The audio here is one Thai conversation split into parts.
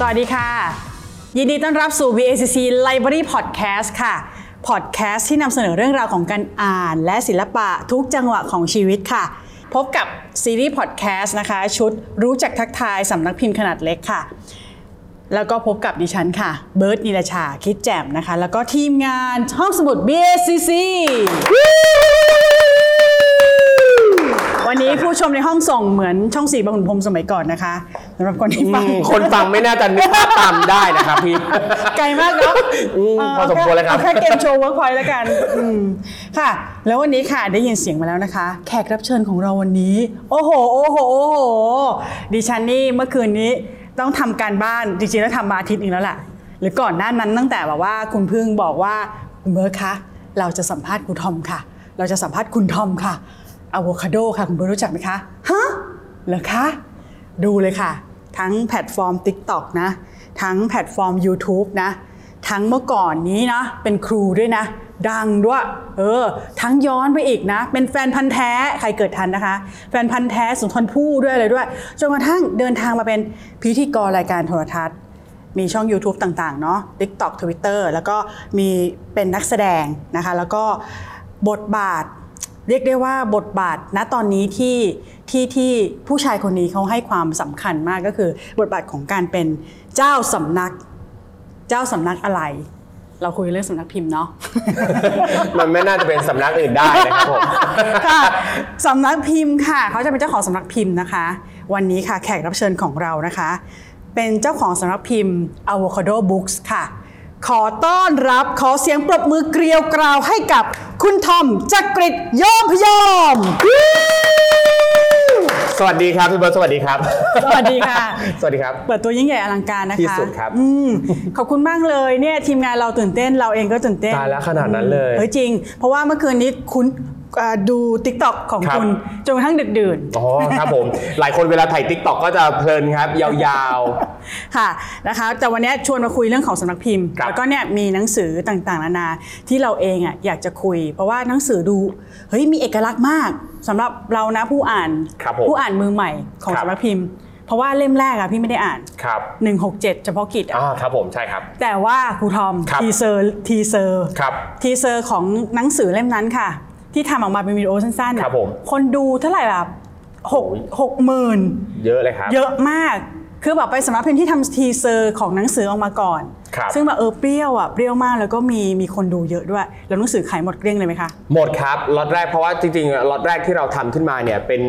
สวัสดีค่ะ ยินดีต้อนรับสู่ VACC Library Podcast ค่ะ Podcast ที่นำเสนอเรื่องราวของการอ่าน และศิลปะทุกจังหวะของชีวิตค่ะ พบกับซีรีส์ Podcast นะคะ ชุดรู้จักทักทายสำนักพิมพ์ขนาดเล็กค่ะ แล้วก็พบกับดิฉันค่ะ เบิร์ตนิรชาคิดแจ่มนะคะ แล้วก็ทีมงานห้องสมุด BACC วันนี้ผู้ชมในห้องส่งเหมือนช่องสีบางขุนพรหมสมัยก่อนนะคะสำหรับคนที่ฟังอืมคนฟังไม่น่าจะนึกภาพตามได้นะครับพี่ ไกลมากเนาะอืมพอสมควรแล้วครับ เอาแค่เกมโชว์เวิร์กพอยต์แล้วกันอืมค่ะ แล้ววันนี้ค่ะได้ยินเสียงมาแล้วนะคะ แขกรับเชิญของเราวันนี้ โอ้โห โอ้โห โอ้โห ดิฉันนี่เมื่อคืนนี้ต้องทำการบ้านจริงๆแล้วทำมาอาทิตย์หนึ่งแล้วแหละหรือก่อนหน้านั้นตั้งแต่แบบว่าคุณพึ่งบอกว่าคุณเบิร์ตคะเราจะสัมภาษณ์คุณทอมค่ะ เราจะสัมภาษณ์คุณทอมค่ะ อะโวคาโดค่ะคุณเบิร์ตรู้จักไหมคะฮะเหรอคะดูเลยค่ะ ทั้งแพลตฟอร์ม TikTok นะ ทั้งแพลตฟอร์ม YouTube นะ ทั้งเมื่อก่อนนี้นะ เป็นครูด้วยนะ ดังด้วย เออ ทั้งย้อนไปอีกนะ เป็นแฟนพันธุ์แท้ใครเกิดทันนะคะ แฟนพันธุ์แท้สุนทรภู่ด้วยอะไรด้วย จนกระทั่งเดินทางมาเป็นพิธีกรรายการโทรทัศน์มีช่อง YouTube ต่างๆ เนาะ TikTok Twitter แล้วก็มีเป็นนักแสดงนะคะ แล้วก็บทบาท เรียกได้ว่าบทบาทณตอนนี้ที่ที่ที่ผู้ชายคนนี้เขาให้ความสำคัญมากก็คือ บทบาทของการเป็นเจ้าสำนัก เจ้าสำนักอะไร เราคุยเรื่องสำนักพิมพ์เนาะมันไม่น่าจะเป็นสำนักอื่นได้นะครับผมค่ะสำนักพิมพ์ค่ะเขาจะเป็นเจ้าของสำนักพิมพ์นะคะ วันนี้ค่ะแขกรับเชิญของเรานะคะ เป็นเจ้าของสำนักพิมพ์ Avocado Books ค่ะ ขอต้อนรับขอเสียงปรบมือเกลียวกราวให้กับคุณทอมจักริดโยมพยอม สวัสดีครับพี่เบิร์ตสวัสดีครับ สวัสดีค่ะ สวัสดีครับ เปิดตัวยิ่งใหญ่อลังการนะคะที่สุดครับอืมขอบคุณมากเลยเนี่ยทีมงานเราตื่นเต้นเราเองก็ตื่นเต้นตายแล้วขนาดนั้นเลย เฮ้ยจริง เพราะว่าเมื่อคืนนี้คุณอ่า ดู t ิ k t o k ของครับคุณจนกระทั่งดึกดื่นอ๋อครับผม หลายคนเวลาถ่าย TikTok ก็จะเพลินครับ ยาวค่ะนะคะแต่วันนี้ชวนมาคุยเรื่องของสำนักพิมพ์ครับแล้วก็เนี่ยมีหนังสือต่างๆ นานาที่เราเองอะอยากจะคุย เพราะว่าหนังสือดูเฮ้ยมีเอกลักษณ์มากสำหรับเรานะผู้อ่านครับผมผู้อ่านมือใหม่ของครับสำนักพิมพ์เพราะว่าเล่มแรกอะพี่ไม่ได้อ่านๆครับ167 เฉพาะกิจอะอ่าครับผมใช่ครับ แต่ว่าครูทอมครับ teaser teaser ครับ teaser ของหนังสือเล่มนั้นค่ะ ที่ทำออกมาเป็นวิดีโอสั้นๆครับผม คนดูเท่าไหร่แบบหกโอ้ยหกหมื่น เยอะเลยครับ เยอะมาก คือแบบไปสำนักพิมพ์ที่ทำ teaser ของหนังสือออกมาก่อน ครับ ซึ่งแบบเออเปรี้ยวอะเปรี้ยวมากแล้วก็มีมีคนดูเยอะด้วย แล้วหนังสือขายหมดเกลี้ยงเลยไหมคะ หมดครับล็อตแรกเพราะว่าจริงๆล็อตแรกที่เราทำขึ้นมาเนี่ยเป็น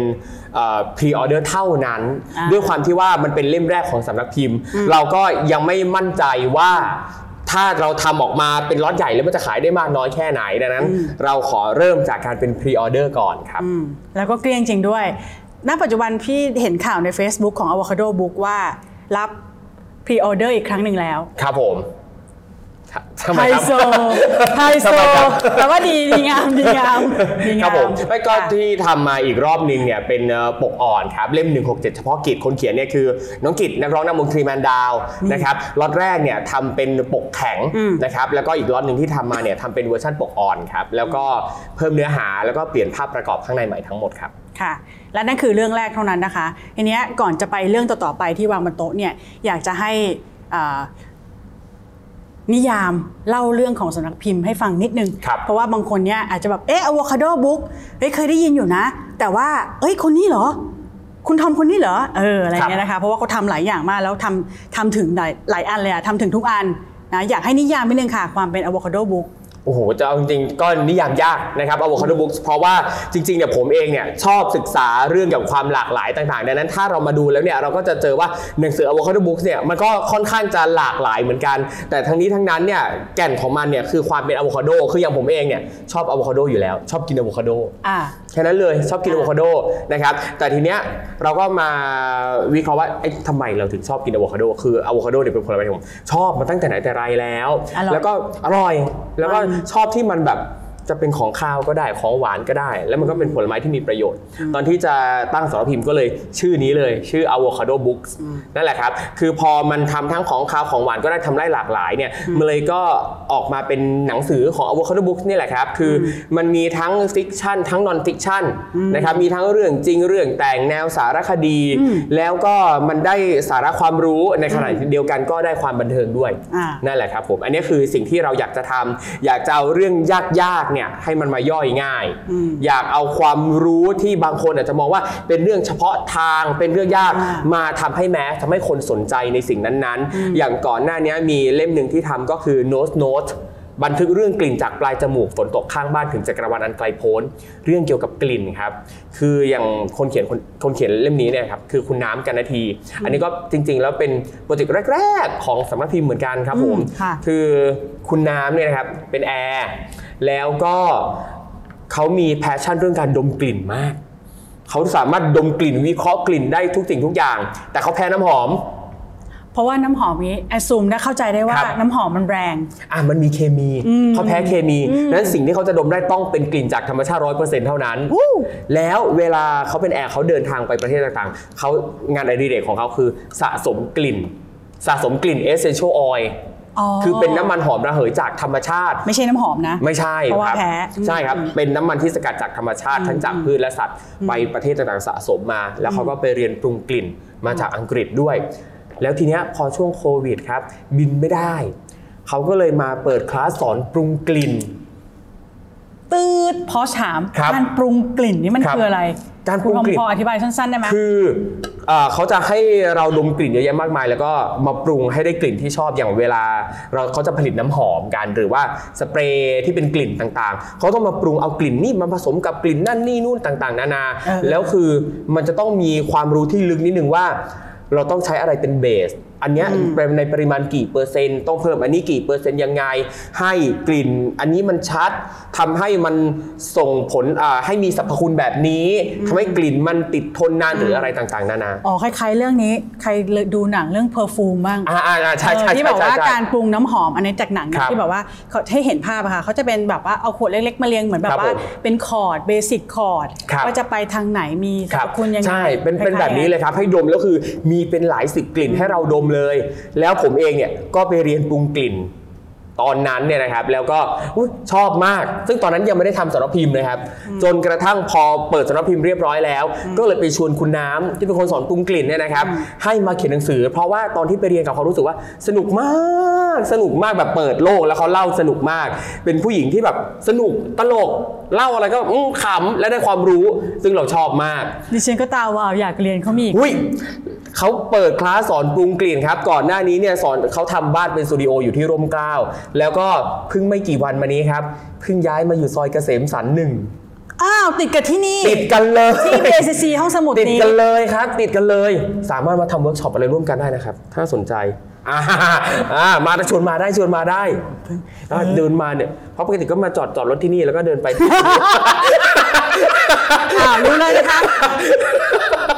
pre-order เท่านั้น อ่าด้วยความที่ว่ามันเป็นเล่มแรกของสำนักพิมพ์ เราก็ยังไม่มั่นใจว่า ถ้าเราทำออกมาเป็นล็อตใหญ่แล้วมันจะขายได้มากน้อยแค่ไหนดังนั้น เราขอเริ่มจากการเป็น pre-order ก่อนครับอืมแล้วก็เกลี้ยงจริงด้วย ณ ปัจจุบันพี่เห็นข่าวใน Facebook ของ Avocado Book ว่ารับ pre-order อีกครั้งหนึ่งแล้ว ครับผมทำ ไมไฮครับโซไฮโซทำไมครับแต่ว่าดีดีงามดีงามดีงามครับผมไม่ก็ค่ะที่ทำมาอีกรอบนึงเนี่ยเป็นเอ่อปกอ่อนครับเล่ม 167 เฉพาะกิจคนเขียนเนี่ยคือ น้องกิจนักร้องนำวง Three Man Down นะครับล็อตแรกเนี่ยทำเป็นปกแข็งอืมนะครับแล้วก็อีกล็อตหนึ่งที่ทำมาเนี่ยทำเป็นเวอร์ชันปกอ่อนครับแล้วก็เพิ่มเนื้อหาแล้วก็เปลี่ยนภาพประกอบข้างในใหม่ทั้งหมดครับค่ะและนั่นคือเรื่องแรกเท่านั้นนะคะทีเนี้ยก่อนจะไปเรื่องต่อๆไปที่วางบนโต๊ะเนี่ยอยากจะให้อ่า นิยามเล่าเรื่องของสำนักพิมพ์ให้ฟังนิดนึงครับเพราะว่าบางคนเนี่ยอาจจะแบบเอ๊ะ avocado book เฮ้ยเคยได้ยินอยู่นะ แต่ว่า เอ้ยคนนี้เหรอ คุณทอมคนนี้เหรอเอออะไรเงี้ยนะคะเพราะว่าเขาทำหลายอย่างมากแล้วทำทำถึงหลายหลายอันเลยอะทำถึงทุกอันนะอยากให้นิยามนิดนึงค่ะความเป็น avocado book โอ้โหจะเอาจริงๆก็นิยามยากนะครับ Avocado Books เพราะว่าจริงๆเนี่ยผมเองเนี่ยชอบศึกษาเรื่องเกี่ยวกับความหลากหลายต่างๆ ดังนั้นถ้าเรามาดูแล้วเนี่ยเราก็จะเจอว่าหนังสือ Avocado Books เนี่ยมันก็ค่อนข้างจะหลากหลายเหมือนกัน แต่ทั้งนี้ทั้งนั้นเนี่ยแก่นของมันเนี่ยคือความเป็นอะโวคาโดคืออย่างผมเองเนี่ยชอบอะโวคาโดอยู่แล้ว ชอบกินอะโวคาโดอ่าแค่นั้นเลยชอบกินอะโวคาโดนะครับแต่ทีเนี้ยเราก็มาวิเคราะห์ว่าเอ๊ะทำไมเราถึงชอบกินอะโวคาโดคืออะโวคาโดเนี่ยเป็นผลไม้ที่ผมชอบมาตั้งแต่ไหนแต่ไรแล้วอร่อยแล้วก็อร่อยแล้วก็มันชอบที่มันแบบ จะเป็นของข้าวก็ได้ของหวานก็ได้ แล้วมันก็เป็นผลไม้ที่มีประโยชน์ ตอนที่จะตั้งสำนักพิมพ์ก็เลยชื่อนี้เลย ชื่อ avocado books นั่นแหละครับ คือพอมันทำทั้งของข้าวของหวานก็ได้ทำได้หลากหลายเนี่ยมันเลยก็ออกมาเป็นหนังสือของ avocado books นี่แหละครับ คือมันมีทั้ง fiction ทั้ง non-fiction นะครับมีทั้งเรื่องจริงเรื่องแต่งแนวสารคดี แล้วก็มันได้สาระความรู้ในขณะเดียวกันก็ได้ความบันเทิงด้วยอ่านั่นแหละครับผมอันนี้คือสิ่งที่เราอยากจะทำอยากจะเอาเรื่องยากๆเนี่ยให้มันมาย่อยง่าย อยากเอาความรู้ที่บางคนอาจจะมองว่าเป็นเรื่องเฉพาะทางเป็นเรื่องยากอ่ามมาทำให้แม้ทำให้คนสนใจในสิ่งนั้นๆ อย่างก่อนหน้านี้มีเล่มหนึ่งที่ทำก็คือ Note Note บันทึกเรื่องกลิ่นจากปลายจมูกฝนตกข้างบ้านถึงจักรวาลอันไกลโพ้นเรื่องเกี่ยวกับกลิ่นครับคืออย่างคนเขียนคนคนเขียนเล่มนี้เนี่ยครับคือคุณน้ำกันนาที อันนี้ก็จริง ๆ แล้วเป็นโปรเจกต์แรก ๆ ของสำนักพิมพ์เหมือนกันครับผมอืมค่ะคือคุณน้ำเนี่ยนะครับเป็นแอร์ แล้วก็เขามี passion เรื่องการดมกลิ่นมาก เขาสามารถดมกลิ่นวิเคราะห์กลิ่นได้ทุกสิ่งทุกอย่าง แต่เขาแพ้น้ำหอม เพราะว่าน้ำหอมนี้แอซูมได้เข้าใจได้ว่าครับน้ำหอมมันแรงอะมันมีเคมีเขาแพ้เคมีนั้นสิ่งที่เขาจะดมได้ต้องเป็นกลิ่นจากธรรมชาติร้อยเปอร์เซ็นต์เท่านั้นวู้แล้วเวลาเขาเป็นแอร์เขาเดินทางไปประเทศต่างๆเขางานอดิเรกของเขาคือสะสมกลิ่น สะสมกลิ่น essential oil อ๋อ คือเป็นน้ำมันหอมระเหยจากธรรมชาติ ไม่ใช่น้ำหอมนะ ไม่ใช่เพราะว่าครับแพ้ใช่ครับเป็นน้ำมันที่สกัดจากธรรมชาติทั้งจากพืชและสัตว์ ไปประเทศต่างๆสะสมมา แล้วเขาก็ไปเรียนปรุงกลิ่นมาจากอังกฤษด้วย แล้วทีเนี้ยพอช่วงโควิดครับบินไม่ได้เขาก็เลยมาเปิดคลาสสอนปรุงกลิ่น ตืดพอถามครับการปรุงกลิ่นนี่มันครับคืออะไรการปรุงกลิ่น คุณพออธิบายสั้นๆได้ไหม คือเอ่อเขาจะให้เราดมกลิ่นเยอะแยะมากมาย แล้วก็มาปรุงให้ได้กลิ่นที่ชอบอย่างเวลา เราเขาจะผลิตน้ำหอมกัน หรือว่าสเปรย์ที่เป็นกลิ่นต่างๆ เขาต้องมาปรุงเอากลิ่นนี่มาผสมกับกลิ่นนั่นนี่นู่นต่างๆ นานา เออ แล้วคือมันจะต้องมีความรู้ที่ลึกนิดนึงว่า เราต้องใช้อะไรเป็นเบส อันเนี้ยในปริมาณกี่เปอร์เซ็นต์ต้องเพิ่มอันนี้กี่เปอร์เซ็นต์ยังไง ให้กลิ่น อันนี้มันชัดทำให้มันส่งผลอ่าให้มีสรรพคุณแบบนี้ทำให้กลิ่นมันติดทนนานหรืออะไรต่างๆนานาอ๋อคล้ายๆเรื่องนี้ใครดูหนังเรื่องเพอร์ฟูมบ้างอ่าอ่าอ่าใช่ใช่เออที่ใช่แบบว่าใช่การปรุงน้ำหอมอันนี้จากหนังนะครับที่แบบว่าเขาให้เห็นภาพอะค่ะเขาจะเป็นแบบว่าเอาขวดเล็กๆมาเรียงเหมือนแบครับบว่าผมเป็นคอร์ดเบสิกคอร์ดครับว่าจะไปทางไหนมีสรรพคุณยังไงใช่เป็นเป็นคล้ายๆแบบนี้เลยครับให้ดมแล้วคือมีเป็นหลายสิบกลิ่นให้เราดมเลย แล้วผมเองเนี่ยก็ไปเรียนปรุงกลิ่นตอนนั้นเนี่ยนะครับแล้วก็อุ๊ยชอบมาก ซึ่งตอนนั้นยังไม่ได้ทำสำนักพิมพ์นะครับ จนกระทั่งพอเปิดสำนักพิมพ์เรียบร้อยแล้ว ก็เลยไปชวนคุณน้ำที่เป็นคนสอนปรุงกลิ่นเนี่ยนะครับ ให้มาเขียนหนังสือ เพราะว่าตอนที่ไปเรียนกับเขารู้สึกว่า สนุกมาก สนุกมากแบบเปิดโลกแล้วเขาเล่าสนุกมาก เป็นผู้หญิงที่แบบสนุกตลกเล่าอะไรก็อื้อขำและได้ความรู้ซึ่งเราชอบมาก ดิฉันก็ตาวาวอยากเรียนเขามีอีก อุ้ยเขาเปิดคลาสสอนปรุงกลิ่นครับ ก่อนหน้านี้เนี่ยสอนเขาทำบ้านเป็นสตูดิโออยู่ที่ร่มเกล้าแล้วก็เพิ่งไม่กี่วันมานี้ครับเพิ่งย้ายมาอยู่ซอยเกษมสันหนึ่งอ้าว ติดกับที่นี่ติดกันเลยที่ BACC ห้องสมุดติดนี้ กันเลยครับ ติดกันเลย สามารถมาทำเวิร์กช็อปอะไรร่วมกันได้นะครับ ถ้าสนใจ อ่าอ่ามาชวนมาได้ชวนมาได้อ่าเดินมาเนี่ยเพราะปกติก็มาจอดจอดรถที่นี่แล้วก็เดินไปอ่ารู้เลยนะคะ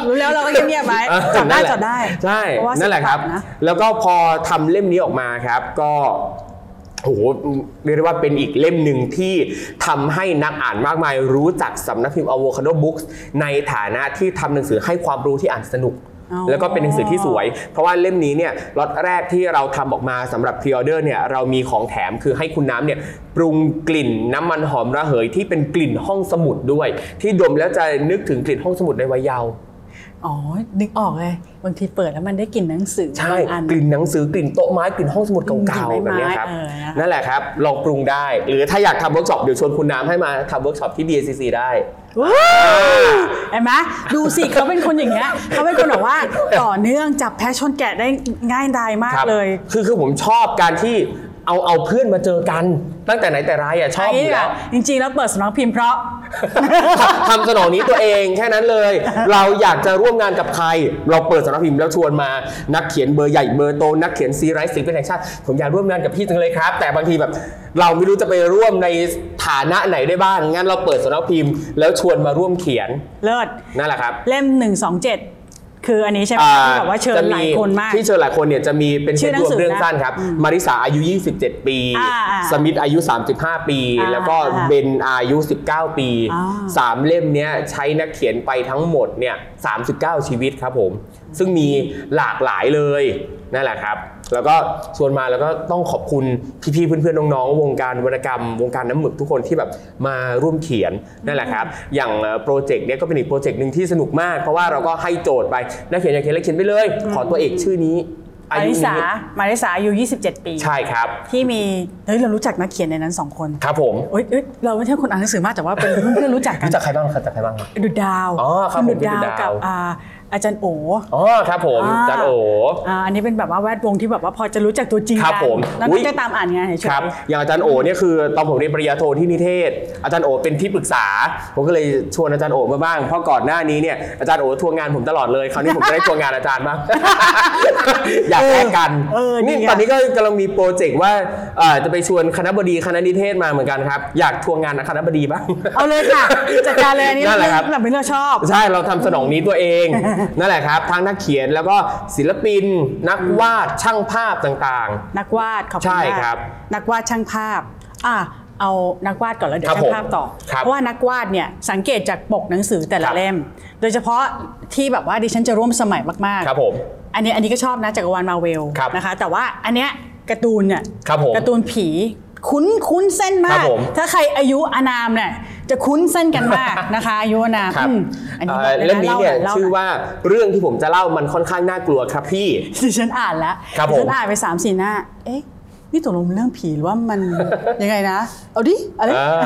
รู้แล้วเราก็เงียบๆไว้จอดได้นั่นแหละจอดได้ใช่เพราะว่านั่นแหละครับสิบบาทนะแล้วก็พอทำเล่มนี้ออกมาครับ ก็โอ้โหเรียกได้ว่าเป็นอีกเล่มหนึ่งที่ทำให้นักอ่านมากมายรู้จักสำนักพิมพ์ Avocado Books ในฐานะที่ทำหนังสือให้ความรู้ที่อ่านสนุกอ๋อ แล้วก็เป็นหนังสือที่สวย เพราะว่าเล่มนี้เนี่ยล็อตแรกที่เราทำออกมาสำหรับพรีออเดอร์เนี่ยเรามีของแถมคือให้คุณน้ำเนี่ยปรุงกลิ่นน้ำมันหอมระเหยที่เป็นกลิ่นห้องสมุดด้วย ที่ดมแล้วจะนึกถึงกลิ่นห้องสมุดในวัยเยาว์ อ๋อ นึกออกเลยบางทีเปิดแล้วมันได้กลิ่นหนังสือใช่บางอันกลิ่นหนังสือกลิ่นโต๊ะไม้กลิ่นห้องสมุดกลิ่นเก่าๆไม้แบบเนี้ยครับเออนะคะนั่นแหละครับลองปรุงได้ หรือถ้าอยากทำเวิร์กช็อปเดี๋ยวชวนคุณน้ำให้มาทำเวิร์กช็อปที่ BACC ได้วู้เห็นไหมดูสิเขาเป็นคนอย่างเงี้ยเขาเป็นคนแบบว่าต่อเนื่องจับแพ้ชนแกะได้ง่ายดายมากครับเลย คือคือผมชอบการที่เอาเอาเพื่อนมาเจอกัน ตั้งแต่ไหนแต่ไรอะชอบอยู่แล้วจริงๆแล้วเปิดสำนักพิมพ์เพราะ ทำสนองนี้ตัวเองแค่นั้นเลย เราอยากจะร่วมงานกับใคร เราเปิดสำนักพิมพ์แล้วชวนมา นักเขียนเบอร์ใหญ่เบอร์โต นักเขียนซีไรส์ศิลปินแห่งชาติ ผมอยากร่วมงานกับพี่จังเลยครับ แต่บางทีแบบ เราไม่รู้จะไปร่วมในฐานะไหนได้บ้าง งั้นเราเปิดสำนักพิมพ์แล้วชวนมาร่วมเขียน เลิศ นั่นแหละครับ เล่ม 127 คืคืออันนี้ใช่ไหมอ่าที่แบบว่าเชิญจะหลายคนมาก ที่เชิญหลายคนเนี่ยจะมีเป็นชื่เซอตรวมเรื่องหนังสือนะสั้นครับอืมมาริสาอายุ 27 ปีอ่าอ่าสมิธอายุ 35 ปีอ่าแล้วก็อ่าเบนอายุ 19 ปีอ่าสามเล่มเนี้ยใช้นักเขียนไปทั้งหมดเนี่ย39 ชีวิตครับผม ซึ่งมีหลากหลายเลยนั่นแหละครับ แล้วก็ชวนมาแล้วก็ต้องขอบคุณพี่ๆเพื่อนๆน้องๆวงการวรรณกรรม วงการน้ำหมึกทุกคนที่แบบมาร่วมเขียนนั่นแหละครับ อย่างเอ่อโปรเจกต์เนี้ยก็เป็นอีกโปรเจกต์หนึ่งที่สนุกมาก เพราะว่าเราก็ให้โจทย์ไปนักเขียนอยากเขียนอะไรเขียนไปเลย ขอตัวเอกชื่อนี้มาอายุริสานี้มาริสาอายุ27 ปี ใช่ครับ ที่มี เฮ้ย เรารู้จักนักเขียนในนั้นสองคน ครับผมเอ้ยเอ้ยเราไม่ใช่คนอ่านหนังสือมากแต่ว่าเป็นเพื่อนๆรู้จักกัน รู้จักใครบ้างครับจากใครบ้างครับดุดดาว อ๋อครับณผมดุดดาวดุดดาวกับ อ่าอาจารย์โออ๋อครับผมอ่าจันโออ่าอันนี้เป็นแบบว่าแวดวงที่แบบว่าพอจะรู้จักตัวจริงครับกันผมแล้วอุ๊ก็ยจะตามอ่านงานเฉยๆครับอย่างอาจารย์โอเนี่ยคือตอนผมเรียนปริญญาโทที่นิเทศ อาจารย์โอเป็นที่ปรึกษา ผมก็เลยชวนอาจารย์โอมาบ้างเพราะก่อนหน้านี้เนี่ยอาจารย์โอทวงงานผมตลอดเลยคราวนี้ผมจะได้ทวงงานอาจารย์บ้างอยากแลกกันเออดีนี่อะตอนนี้ก็กำลังมีโปรเจกต์ว่าเอ่อจะไปชวนคณะบดีคณะนิเทศมาเหมือนกันครับอยากทวงงานคณะบดีบ้างเอาเลยค่ะจัดการเลยอันนี้นั่นแหละครับแบบนี้เราชอบ ใช่เราทำสนองนี้ตัวเองนั่นแหละครับทั้งนักเขียนแล้วก็ศิลปิน นักวาดช่างภาพต่างนักวาดขอบคุณใช่มากครับ นักวาดช่างภาพอะเอานักวาดก่อนแล้วเดี๋ยครัวบช่างภาพต่อ ครับเพราะว่านักวาดเนี่ยสังเกตจากปกหนังสือแต่คละรับ เล่ม โดยเฉพาะที่แบบว่าดิฉันจะร่วมสมัยมากๆ ครับผม อันนี้อันนี้ก็ชอบนะจักรวาลมาเวลครับ นะคะแต่ว่าอันเนี้ยการ์ตูนเนี่ยครับผม การ์ตูนผี คุ้นคุ้นเส้นคมารัก บผม ถ้าใครอายุอานามเนี่ยจะคุ้นเส้นกันมากนะคะ อายุอานามครับอืมอันนี้เอ่อบอกเลยเล่มนะนี้เล่าหเนี่ยน่อยเล่าหชื่อน่อยว่าเรื่องที่ผมจะเล่ามันค่อนข้างน่ากลัวครับพี่ ดิฉันอ่านแล้วครับดิฉัผมอ่านไปสามสี่หน้า เอ๊ะ นี่ตกลงเรื่องผีหรือว่ามันยังไงนะ เอาดิอะไรเออ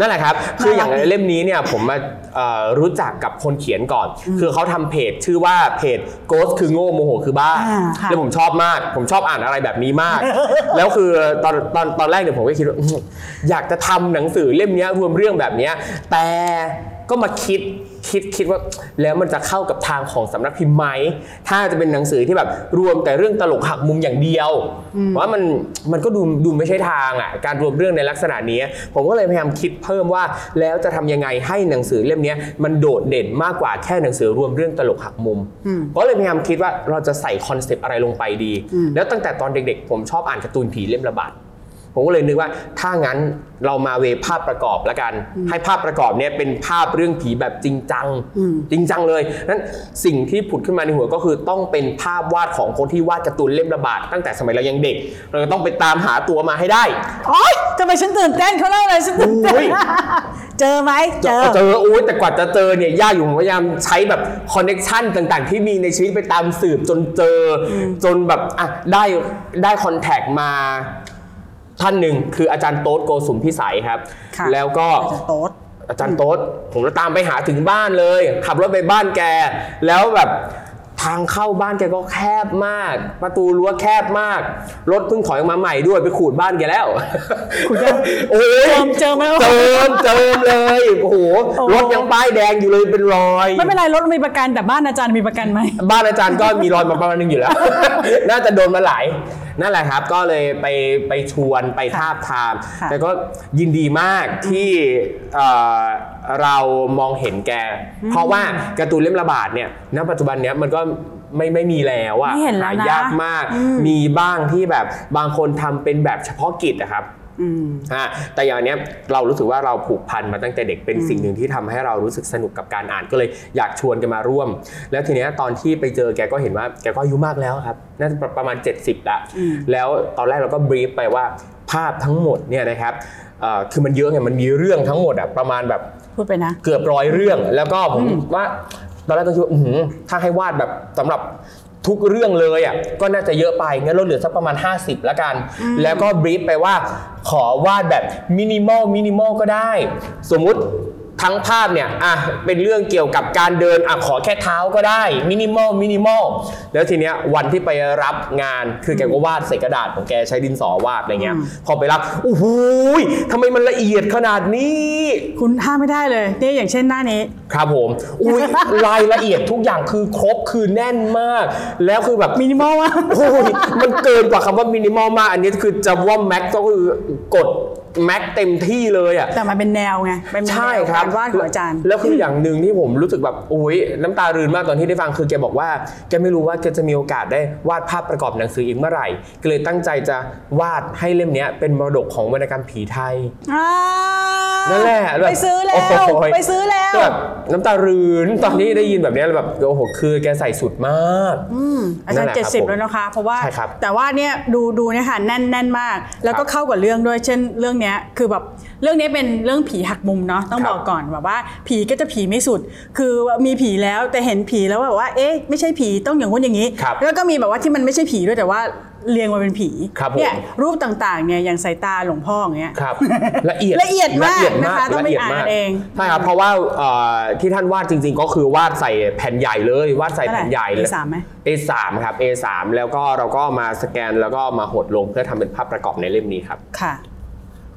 นั่นแหละครับ คืออย่างน่ารักดีเล่มนี้เนี่ยผมมาเอ่อรู้จักกับคนเขียนก่อน คือเขาทำเพจชื่อว่าเพจ Ghost คือโง่โมโหคือบ้าอ่าค่ะแล้วผมชอบมาก ผมชอบอ่านอะไรแบบนี้มาก แล้วคือตอนตอนตอนแรกเนี่ยผมก็คิดว่าอื้ออยากจะทำหนังสือเล่มเนี้ยรวมเรื่องแบบเนี้ยแต่ ก็มาคิดคิดคิดว่าแล้วมันจะเข้ากับทางของสำนักพิมพ์ไหมถ้าจะเป็นหนังสือที่แบบรวมแต่เรื่องตลกหักมุมอย่างเดียวว่ามันมันก็ดูดูไม่ใช่ทางอะการรวมเรื่องในลักษณะนี้ผมก็เลยพยายามคิดเพิ่มว่าแล้วจะทำยังไงให้หนังสือเล่มเนี้ยมันโดดเด่นมากกว่าแค่หนังสือรวมเรื่องตลกหักมุมก็เลยพยายามคิดว่าเราจะใส่คอนเซปต์อะไรลงไปดี แล้วตั้งแต่ตอนเด็กๆ ผมชอบอ่านการ์ตูนผีเล่มละบาท ผมก็เลยนึกว่าถ้างั้นเรามาเวภาพประกอบแล้วกัน ให้ภาพประกอบเนี่ยเป็นภาพเรื่องผีแบบจริงจัง จริงจังเลยนั้นสิ่งที่ผุดขึ้นมาในหัวก็คือต้องเป็นภาพวาดของคนที่วาดการ์ตูนเล่มละบาทตั้งแต่สมัยเรายังเด็ก เราจะต้องไปตามหาตัวมาให้ได้โอ๊ยทำไมฉันตื่นเต้นเขาเล่าอะไรฉันตื่นเต้นโอ้ยเจอไหมเจอเจอโอ้ยแต่กว่าจะเจอเนี่ยยากอยู่ผมพยายามใช้แบบ connection ต่างๆ ที่มีในชีวิตไปตามสืบจนเจออจนแบบอะได้ได้ contact มา ท่านหนึ่งคืออาจารย์โต๊ดโกสุมพิสัยครับค่ะแล้วก็อาจารย์โต๊ดอาจารย์โต๊ดผมก็ตามไปหาถึงบ้านเลย ขับรถไปบ้านแก แล้วแบบทางเข้าบ้านแกก็แคบมาก ประตูรั้วแคบมาก รถเพิ่งถอยออกมาใหม่ด้วยไปขูดบ้านแกแล้วขูดยังโอ้ยเจิมเจิมไหมเจิมเจิมเลยโอ้โหโอ้รถยังป้ายแดงอยู่เลยเป็นรอยไม่เป็นไรรถมีประกันแต่บ้านอาจารย์มีประกันไหมบ้านอาจารย์ก็มีรอยมาประมาณนึงอยู่แล้ว น่าจะโดนมาหลาย นั่นแหละครับก็เลยไปไปชวนไปทาบทามค่ะแต่ก็ยินดีมากที่เอ่อเรามองเห็นแก เพราะว่าการ์ตูนเล่มระบาดเนี่ยณปัจจุบันเนี้ยมันก็ไม่ไม่มีแล้วอะไม่เห็นแล้วนะหายากมาก มีบ้างที่แบบบางคนทำเป็นแบบเฉพาะกิจนะครับ อืมอ่าแต่อย่างเนี้ยเรารู้สึกว่าเราผูกพันมาตั้งแต่เด็กเป็นสิ่งหนึ่งที่ทำให้เรารู้สึกสนุกกับการอ่านก็เลยอยากชวนกันมาร่วม แล้วทีเนี้ยตอนที่ไปเจอแกก็เห็นว่าแกก็อายุมากแล้วครับน่าจะประมาณ 70ละอืมแล้วตอนแรกเราก็บรีฟไปว่าภาพทั้งหมดเนี่ยนะครับเอ่อคือมันเยอะไงมันมีเรื่องทั้งหมดอะประมาณแบบพูดไปนะเกือบร้อยเรื่องแล้วก็ผมว่าตอนแรกก็คิดว่าอื้อหือถ้าให้วาดแบบสำหรับ ทุกเรื่องเลยอะก็น่าจะเยอะไปงั้นเราเหลือสักประมาณ 50แล้วกัน แล้วก็ brief ไปว่าขอวาดแบบ minimal minimal ก็ได้ สมมุติ ทั้งภาพเนี่ยอะเป็นเรื่องเกี่ยวกับการเดินอะขอแค่เท้าก็ได้ minimal minimal แล้วทีเนี้ยวันที่ไปรับงานคือแกก็วาดใส่กระดาษของแกใช้ดินสอวาดอะไรเงี้ยพอไปรับโอ้โหยทำไมมันละเอียดขนาดนี้ คุณห้ามไม่ได้เลยเนี่ยอย่างเช่นหน้านี้ ครับผมอุ้ยรายละเอียดทุกอย่างคือครบคือแน่นมาก แล้วคือแบบมินิมอลว่ะโอ้ยมันเกินกว่าคำว่ามินิมอลมากอันนี้คือจะว่าแม็กก็คือกด แม็กเต็มที่เลยอะแต่มันเป็นแนวไงเป็นแนใช่วครับการวาดของอาจารย์ แล้วคืออย่างหนึ่งที่ผมรู้สึกแบบโอ้ยน้ำตารืนมากตอนที่ได้ฟังคือแกบอกว่าแกไม่รู้ว่าแกจะมีโอกาสได้วาดภาพประกอบหนังสืออีกเมื่อไหร่ก็เลยตั้งใจจะวาดให้เล่มเนี้ยเป็นมรดกของวรรณกรรมผีไทยอ่านั่นแหละบบไปซื้อแล้วโโหไปซื้อแล้วแบบน้ำตารืนตอนที่ได้ยินแบบเนี้ยแบบโอ้โหคือแกใส่สุดมากอืมอาจารนั่นย์แหละเจ็ดครับสิบผมแล้วนะคะ เพราะว่าใช่ครับแต่ว่าเนี่ยดูดูเนี่ยค่ะแน่นแน่นมาก แล้วก็ครับเข้ากับเรื่องด้วยเช่นเรื่องเนี้ยคือแบบเรื่องนี้เป็นเรื่องผีหักมุมเนาะต้องครับบอกก่อนแบบว่า ผีก็จะผีไม่สุด คือมีผีแล้วแต่เห็นผีแล้วแบบว่าเอ๊ะไม่ใช่ผีต้องอย่างงู้นอย่างนี้ครับแล้วก็มีแบบว่าที่มันไม่ใช่ผีด้วยแต่ว่าเรียงมาเป็นผีครับผมเนี่ยรูปต่างๆเนี่ยอย่างสายตาหลวงพ่ออย่างเงี้ยครับละเอียดละเอียดมากนะคะต้องไปละเยดอ่านมกเองใช่ครับเพราะว่าเอ่อที่ท่านวาดจริง ๆ ก็คือวาดใส่แผ่นใหญ่เลยวาดใส่แผ่นใหญ่เลย A3 ไหม A3 ครับ A3 แล้วก็เราก็มาสแกนแล้วก็มาหดลงเพื่อทำเป็นภาพประกอบในเล่มนี้ครับค่ะ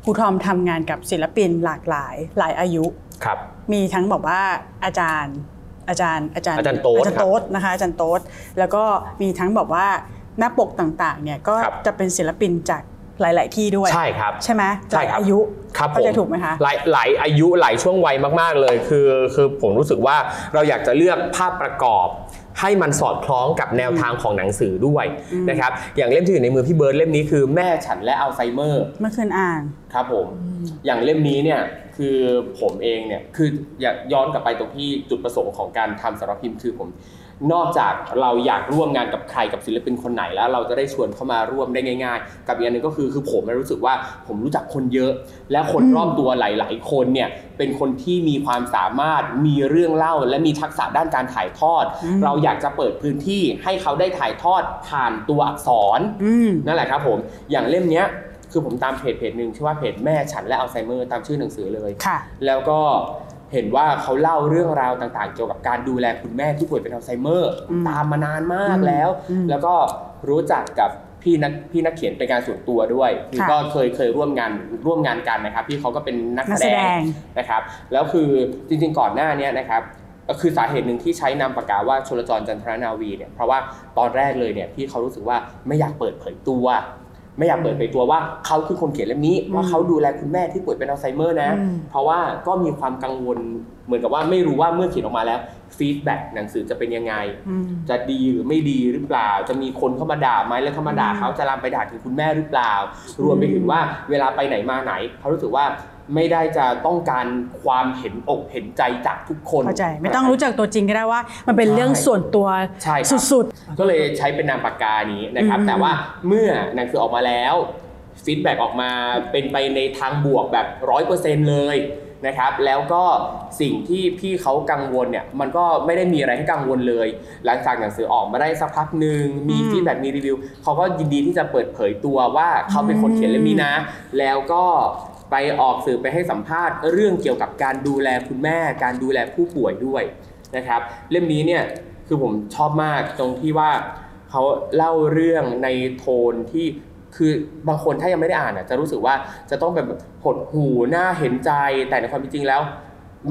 ครูทอมทำงานกับศิลปินหลากหลายหลายอายุครับ มีทั้งบอกว่าอาจารย์อาจารย์อาจารย์อาจารย์โต๊ดอาจารย์โต๊ดนะคะอาจารย์โต๊ดแล้วก็มีทั้งบอกว่าหน้าปกต่างๆเนี่ยก็ครับจะเป็นศิลปินจาก หลาย ๆ ที่ด้วยใช่ครับ ใช่ไหมใช่หลายครับอายุครับผเข้ามใจถูกไหมคะหลายหลายอายุหลายช่วงวัยมาก ๆ เลย คือคือผมรู้สึกว่าเราอยากจะเลือกภาพประกอบให้มันสอดคล้องกับแนวทางของหนังสือด้วยนะครับ อย่างเล่มที่อยู่ในมือพี่เบิร์ดเล่มนี้คือแม่ฉันและอัลไซเมอร์เมื่อคืนอ่านครับผม อย่างเล่มนี้เนี่ยคือผมเองเนี่ยคืออยากย้อนกลับไปตรงที่จุดประสงค์ของการทำสารบพิมพ์คือผม นอกจากเราอยากร่วมงานกับใครกับศิลปินคนไหนแล้ว เราจะได้ชวนเข้ามาร่วมได้ง่าย ๆ กับอีกอันหนึงก็คือคือผมรู้สึกว่าผมรู้จักคนเยอะ และคนรอบตัวหลาย ๆ คนเนี่ยเป็นคนที่มีความสามารถมีเรื่องเล่า และมีทักษะด้านการถ่ายทอด เราอยากจะเปิดพื้นที่ให้เขาได้ถ่ายทอดผ่านตัวอักษรอืมนั่นแหละครับผมอย่างเล่มเนี้ยคือผมตามเพจเพจหนึ่งชื่อว่าเพจแม่ฉันและอัลไซเมอร์ตามชื่อหนังสือเลยค่ะแล้วก็ เห็นว่าเขาเล่าเรื่องราวต่างๆ เกี่ยวกับการดูแลคุณแม่ที่ป่วยเป็นอัลไซเมอร์อืมตามมานานมากแล้วอืมแล้วก็รู้จักกับพี่นักพี่นักเขียนเป็นการส่วนตัวด้วยคือค่ะก็เคยเคยร่วมงานร่วมงานกันนะครับพี่เขาก็เป็นนักนักแสแสดดงงนะครับ แล้วคือจริงๆก่อนหน้าเนี้นะครับก็คือสาเหตุหนึ่งที่ใช้นามปากกาว่าชลจรจันทรนาวีเนี่ยเพราะว่าตอนแรกเลยเนี่ยพี่เขารู้สึกว่าไม่อยากเปิดเผยตัว ไม่อยากเปิดเผยตัวว่าเขาคือคนเขียนเล่มนี้ว่าเขาดูแลคุณแม่ที่ป่วยเป็นอัลไซเมอร์นะอืมเพราะว่าก็มีความกังวลเหมือนกับว่าไม่รู้ว่าเมื่อเขียนออกมาแล้ว feedback หนังสือจะเป็นยังไงอืมจะดีหรือไม่ดีหรือเปล่า จะมีคนเข้ามาด่าไหมแล้วเข้ามาด่าเขาจะลามไปด่าถึงคุณแม่หรือเปล่า รวมไปถึงว่าเวลาไปไหนมาไหนเขารู้สึกว่าไม่ได้จะต้องการความเห็นอกเห็นใจจากทุกคนเข้าใจไม่ต้องรู้จักตัวจริงก็ได้ว่า มันเป็นเรื่องส่วนตัวใช่ครับสุดก็เลยใช้เป็นนามปากกานี้นะครับอืมแต่ว่าเมื่อหนังสือออกมาแล้ว feedback ออกมาเป็นไปในทางบวกแบบร้อยเปอร์เซ็นต์เลย นะครับ แล้วก็สิ่งที่พี่เขากังวลเนี่ยมันก็ไม่ได้มีอะไรให้กังวลเลย หลังจากหนังสือออกมาได้สักพักหนึ่งมีอืม feedback มีรีวิวเขาก็ยินดีที่จะเปิดเผยตัวว่าเขาเป็นคนเขียนเล่มนี้นะ แล้วก็ไปออกสื่อไปให้สัมภาษณ์เรื่องเกี่ยวกับการดูแลคุณแม่ การดูแลผู้ป่วยด้วยนะครับ เล่มนี้เนี่ยคือผมชอบมากตรงที่ว่าเขาเล่าเรื่องในโทนที่ คือบางคนถ้ายังไม่ได้อ่านอะจะรู้สึกว่าจะต้องแบบหดหูหน้าเห็นใจแต่ในความเป็นจริงแล้ว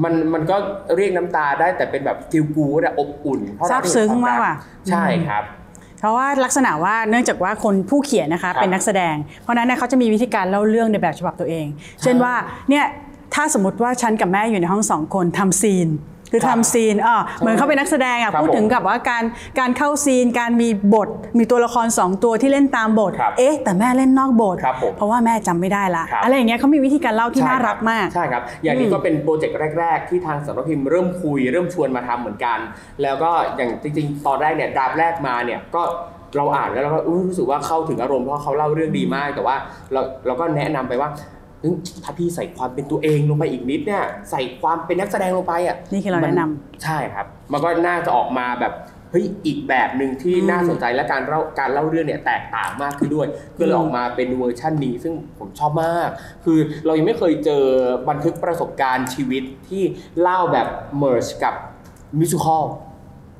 มันมันก็เรียกน้ำตาได้แต่เป็นแบบฟิลกูดอะอบอุ่นเพราะซาบซึ้งมากกว่าใช่ครับๆเพราะว่าลักษณะว่าเนื่องจากว่าคนผู้เขียนนะคะครับเป็นนักแสดง เพราะฉะนั้นเนี่ยเขาจะมีวิธีการเล่าเรื่องในแบบฉบับตัวเอง เช่นว่าเนี่ยถ้าสมมติว่าฉันกับแม่อยู่ในห้องสองคนทำ scene คือครับทำ scene อ่าเหมือนเขาเป็นนักแสดงอะครับพูดถึงกับว่าการการเข้า scene การมีบท มีตัวละครสองตัวที่เล่นตามบท ครับเอ๊ะ แต่แม่เล่นนอกบท ครับผมเพราะว่าแม่จำไม่ได้ละครับ อะไรอย่างเงี้ยเขามีวิธีการเล่าที่ใช่น่าคบรักมาก ใช่ครับ อย่างนี้ก็เป็นโปรเจกต์แรก ๆ ที่ทางสำนักพิมพ์เริ่มคุยเริ่มชวนมาทำเหมือนกัน แล้วก็อย่างจริงๆ ตอนแรกเนี่ย draft แรกมาเนี่ยก็เราอ่านแล้วเราก็อุ๊ยรู้สึกว่าเข้าถึงอารมณ์เพราะเขาเล่าเรื่องดีมาก แต่ว่าเราเราก็แนะนำไปว่าเอ้ย ถ้าพี่ใส่ความเป็นตัวเองลงไปอีกนิดเนี่ย ใส่ความเป็นนักแสดงลงไปอะนี่คือเราแนะนำมัใช่ครับ มันก็น่าจะออกมาแบบเฮ้ยอีกแบบหนึ่งที่อืมน่าสนใจและการเล่าการเล่าเรื่องเนี่ยแตกต่างมากขึ้นด้วยก็เลยออกมาเป็นเวอร์ชันนี้ ซึ่งผมชอบมาก คือเรายังไม่เคยเจอบันทึกประสบการณ์ชีวิตที่เล่าแบบ merge กับมิวสิคอล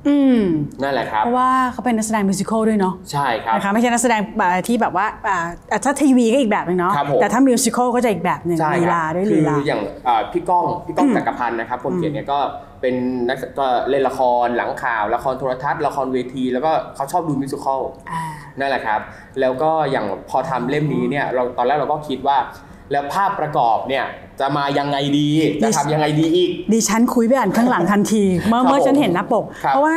อืมนั่นแหละครับ เพราะว่าเขาเป็นนักแสดงมิวสิควลด้วยเนาะใช่ครับนะคะไม่ใช่นักแสดงแบบที่แบบว่าอ่าอะถ้าทีวีก็อีกแบบหนึงเนาะครับผมแต่ถ้ามิวสิควลก็จะอีกแบบหนึ่งใช่ลีครับลาด้วยคืลีอลาอย่างอ่าพี่ก้องพี่ก้องจักรพันธ์นะครับคนเขียนเนี่ยก็เป็นนักก็เล่นละครหลังข่าว ละครโทรทัศน์ละครเวที แล้วก็เขาชอบดูมิวสิคอลอ่านั่นแหละครับ แล้วก็อย่างพอทำเล่มนี้เนี่ยเราตอนแรกเราก็คิดว่า แล้วภาพประกอบเนี่ย จะมายังไงดี จะทำยังไงดีอีก ดิฉันคุยไปอ่านข้างหลังทันที เมื่อครับเมื่อฉันผมเห็นหน้าปกครับเพราะว่า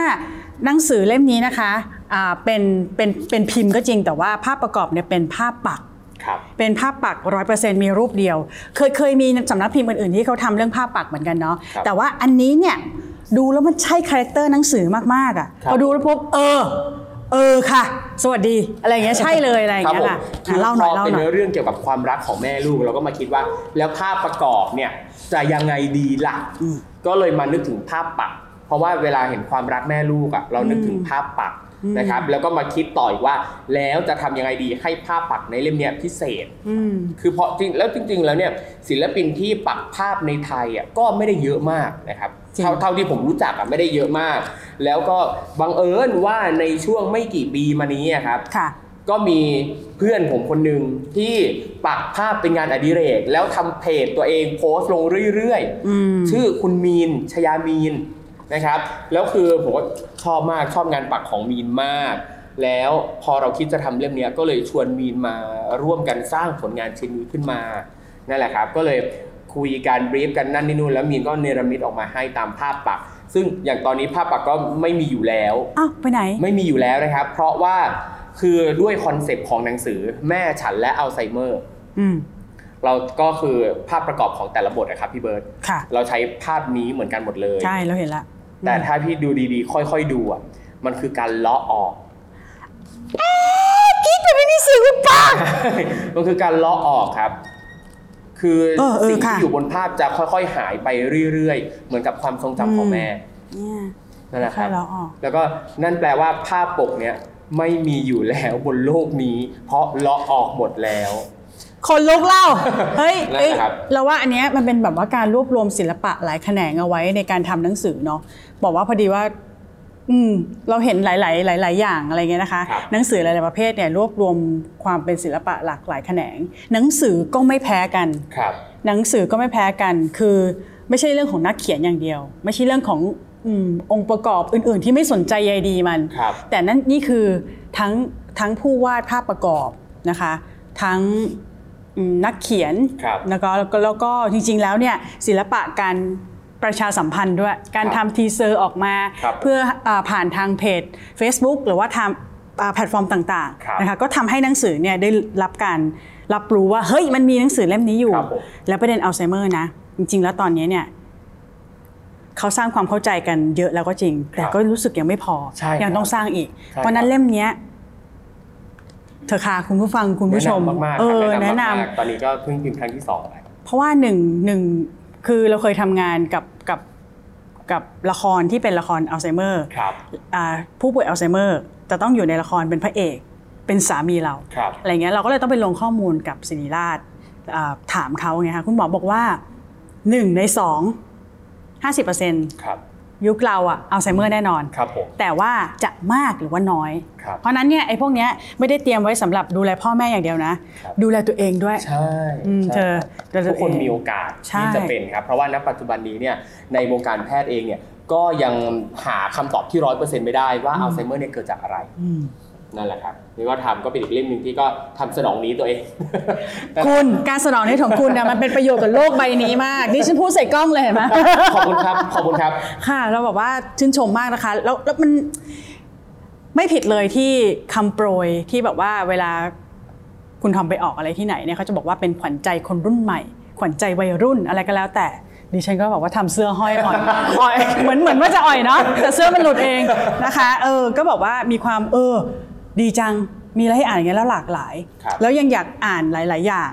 หนังสือเล่มนี้นะคะอ่าเป็นเป็นเป็นพิมพ์ก็จริงแต่ว่าภาพประกอบเนี่ยเป็นภาพปักครับเป็นภาพปักร้อยเปอร์เซ็นต์มีรูปเดียว เคยเคยมีสำนักพิมพ์อื่นๆที่เขาทำเรื่องภาพปักเหมือนกันเนาะครับแต่ว่าอันนี้เนี่ยดูแล้วมันใช่ character หนังสือมากๆอะครับพอดูแล้วพบเออ เออค่ะ สวัสดีอะไรอย่างเงี้ยใช่เลยอะไรอย่างครับเงี้ยผมค่ะคืออะเล่าหพน่ออยเล่าเป็นหน่อยเนื้อเรื่องเกี่ยวกับความรักของแม่ลูกเราก็มาคิดว่า แล้วภาพประกอบเนี่ยจะยังไงดีล่ะก็เลยมานึกถึงภาพปัก เพราะว่าเวลาเห็นความรักแม่ลูกอะเรานึกถึงภาพปักนะครับแล้วก็มาคิดต่ออีกว่า แล้วจะทำยังไงดีให้ภาพปักในเล่มเนี้ยพิเศษอืมคือเพราะจริงแล้วจริง ๆ แล้วเนี่ยศิลปินที่ปักภาพในไทยอะก็ไม่ได้เยอะมากนะครับจริง เท่าเท่าที่ผมรู้จักอะไม่ได้เยอะมาก แล้วก็บังเอิญว่าในช่วงไม่กี่ปีมานี้อะครับค่ะ ก็มีเพื่อนผมคนหนึ่งที่ปักภาพเป็นงานอดิเรก แล้วทำเพจตัวเองโพสต์ลงเรื่อยอืมชื่อคุณมีนชยามีนนะครับ แล้วคือผมก็ชอบมากชอบงานปักของมีนมาก แล้วพอเราคิดจะทำเล่มเนี้ยก็เลยชวนมีนมาร่วมกันสร้างผลงานชิ้นนี้ขึ้นมานั่นแหละครับ ก็เลย คุยกัน brief กันนั่นนี่นู่นแล้วมีนก็เนรมิตออกมาให้ตามภาพปัก ซึ่งอย่างตอนนี้ภาพปักก็ไม่มีอยู่แล้วอ้าวไปไหน ไม่มีอยู่แล้วนะครับ เพราะว่าคือด้วยคอนเซปต์ของหนังสือแม่ฉันและอัลไซเมอร์อืมเราก็คือภาพประกอบของแต่ละบทนะครับพี่เบิร์ตค่ะเราใช้ภาพนี้เหมือนกันหมดเลย ใช่เราเห็นละ แต่ถ้าพี่ดูดีๆ ค่อยๆดูอะมันคือการเลาะออกกิ๊กเป็นไม่มีเสียงหรือเปล่ามันคือการเลาะออกครับ คือเออเออสิ่งค่ะที่อยู่บนภาพจะค่อยๆ หายไปเรื่อยๆ เหมือนกับความทรงจำของแม่เนี่ยนั่นแหละคค่อรัยบเราออกแล้วก็นั่นแปลว่าภาพปกเนี้ยไม่มีอยู่แล้วบนโลกนี้ เพราะเลาะออกหมดแล้ว คนลุกเล่าเฮ้ยนั่นเอ้ยแหละครับเราว่าอันเนี้ยมันเป็นแบบว่าการรวบรวมศิลปะหลายแขนงเอาไว้ในการทำหนังสือเนาะบอกว่าพอดีว่า อืมเราเห็นหลาย ๆ หลาย ๆ อย่างอะไรเงี้ยนะคะครับหนังสือหลาย ๆ ประเภทเนี่ยรวบรวมความเป็นศิลปะหลากหลายแขนง หนังสือก็ไม่แพ้กันครับหนังสือก็ไม่แพ้กัน คือไม่ใช่เรื่องของนักเขียนอย่างเดียว ไม่ใช่เรื่องของอมองค์ประกอบอื่น ๆ ที่ไม่สนใจใยดีมันครับแต่นั่นนี่คือทั้งทั้งผู้วาดภาพประกอบนะคะ ทั้งอืมนักเขียนครับแล้วก็แล้วก็แล้วก็จริง ๆ แล้วเนี่ยศิลปะการ ประชาสัมพันธ์ด้วย การครับทำ teaser ออกมาครับเพื่ออาผ่านทางเพจ Facebook หรือว่าทางอ่าแพลตฟอร์มต่างครับๆนะคะก็ทำให้หนังสือเนี่ยได้รับการรับรู้ว่า เฮ้ยมันมีหนังสือเล่มนี้อยู่ครับผมแล้วประเด็นอัลไซเมอร์นะ จริง ๆ แล้วตอนนี้เนี่ยเขาสร้างความเข้าใจกันเยอะแล้วก็จริง แต่ก็รู้สึกยังไม่พอใช่ยังครับต้องสร้างอีกใช่เพราะฉะนั้นครับเล่มเนี้ยเธอค่ะคุณผู้ฟังคุณผู้ชมแนะนำมากๆเออครับแนะนำมากๆตอนนี้ก็เพิ่งพิมพ์ครั้งที่สองไปเพราะว่าหนึ่งหนึ่ง คือเราเคยทำงานกับกับกับละครที่เป็นละครอัลไซเมอร์ครับอ่าผู้ป่วยอัลไซเมอร์จะต้องอยู่ในละครเป็นพระเอก เป็นสามีเราครับอะไรเงี้ยเราก็เลยต้องไปลงข้อมูลกับศิริราชอ่าถามเขาไงคะคุณหมอบอกว่าหนึ่งในสองห้าสิบเปอร์เซ็นต์ครับยุคเราอะอัลไซเมอร์แน่นอนครับผมแต่ว่าจะมากหรือว่าน้อยครับ เพราะฉะนั้นเนี่ยไอ้พวกเนี้ยไม่ได้เตรียมไว้สำหรับดูแลพ่อแม่อย่างเดียวนะครับดูแลตัวเองด้วยใช่อืมใช่เธอครับเธอทุกคนเองมีโอกาสใช่ที่จะเป็นครับเพราะว่าณปัจจุบันนี้เนี่ยในวงการแพทย์เองเนี่ยก็ยังหาคำตอบที่ร้อยเปอร์เซ็นต์ไม่ได้ว่าอัลไซเมอร์เนี่ยเกิดจากอะไรอืมนั่นแหละครับนี่ก็ทำก็เป็นอีกเล่มหนึ่งที่ก็ทำสนองนี้ตัวเองแต่คุณการสนองนี้ของคุณเนี่ยมันเป็นประโยชน์กับโลกใบนี้มากดิฉันพูดใส่กล้องเลยเห็นไหมขอบคุณครับขอบคุณครับ ค่ะ เราบอกว่าชื่นชมมากนะคะ แล้วแล้วมัน ไม่ผิดเลยที่คำโปรยที่แบบว่าเวลาคุณทอมไปออกอะไรที่ไหนเนี่ยเขาจะบอกว่าเป็นขวัญใจคนรุ่นใหม่ ขวัญใจวัยรุ่นอะไรก็แล้วแต่ดิฉันก็บอกว่าทำเสื้อห้อยอ่อยอ่อยเหมือนเหมือนว่าจะอ่อยเนาะแต่เสื้อมันหลุดเองนะคะ เออก็บอกว่ามีความเออ ดีจังมีอะไรให้อ่านอย่างเงี้ยแล้วหลากหลายครับแล้วยังอยากอ่านหลาย ๆ อย่าง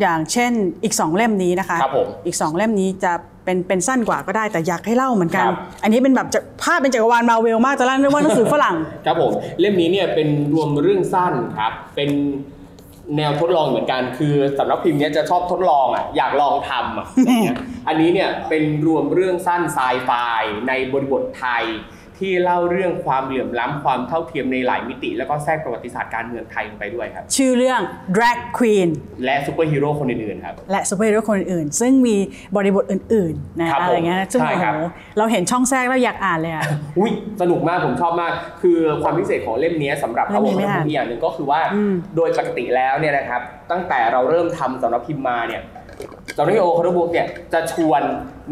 อย่างเช่นอีกสองเล่มนี้นะคะครับผมอีกสองเล่มนี้จะ เป็นเป็นสั้นกว่าก็ได้แต่อยากให้เล่าเหมือนกัน ครับ อันนี้เป็นแบบจะภาพเป็นจักรวาลมาเวลมากแต่ละนึกว่าหนังสือฝรั่ง ครับผมเล่มนี้เนี่ยเป็นรวมเรื่องสั้นครับเป็นแนวทดลองเหมือนกันคือสำนักพิมพ์เนี้ยจะชอบทดลองอะอยากลองทำอะ อย่างเงี้ยอันนี้เนี่ยเป็นรวมเรื่องสั้นไซไฟในบริบทไทย ที่เล่าเรื่องความเหลื่อมล้ำความเท่าเทียมในหลายมิติ แล้วก็แทรกประวัติศาสตร์การเมืองไทยลงไปด้วยครับ ชื่อเรื่อง drag queen และซูเปอร์ฮีโร่คนอื่นๆครับ และซูเปอร์ฮีโร่คนอื่นๆ ซึ่งมีบริบทอื่นๆนะครับผมอะไรเงี้ยซึ่งใช่โอ้คโหรับเราเห็นช่องแทรกแล้วอยากอ่านเลยอะอุ้ยสนุกมากผมชอบมาก คือความพิเศษของเล่มนี้สำหรับเล่อมวนี้กไม่าอ่านอีกอย่างหนึ่งก็คือว่าอืมโดยปกติแล้วเนี่ยนะครับ ตั้งแต่เราเริ่มทำสำนักพิมพ์มาเนี่ยสำนักพิมพ์โอคาร์บุ๊กเนี่ยจะชวน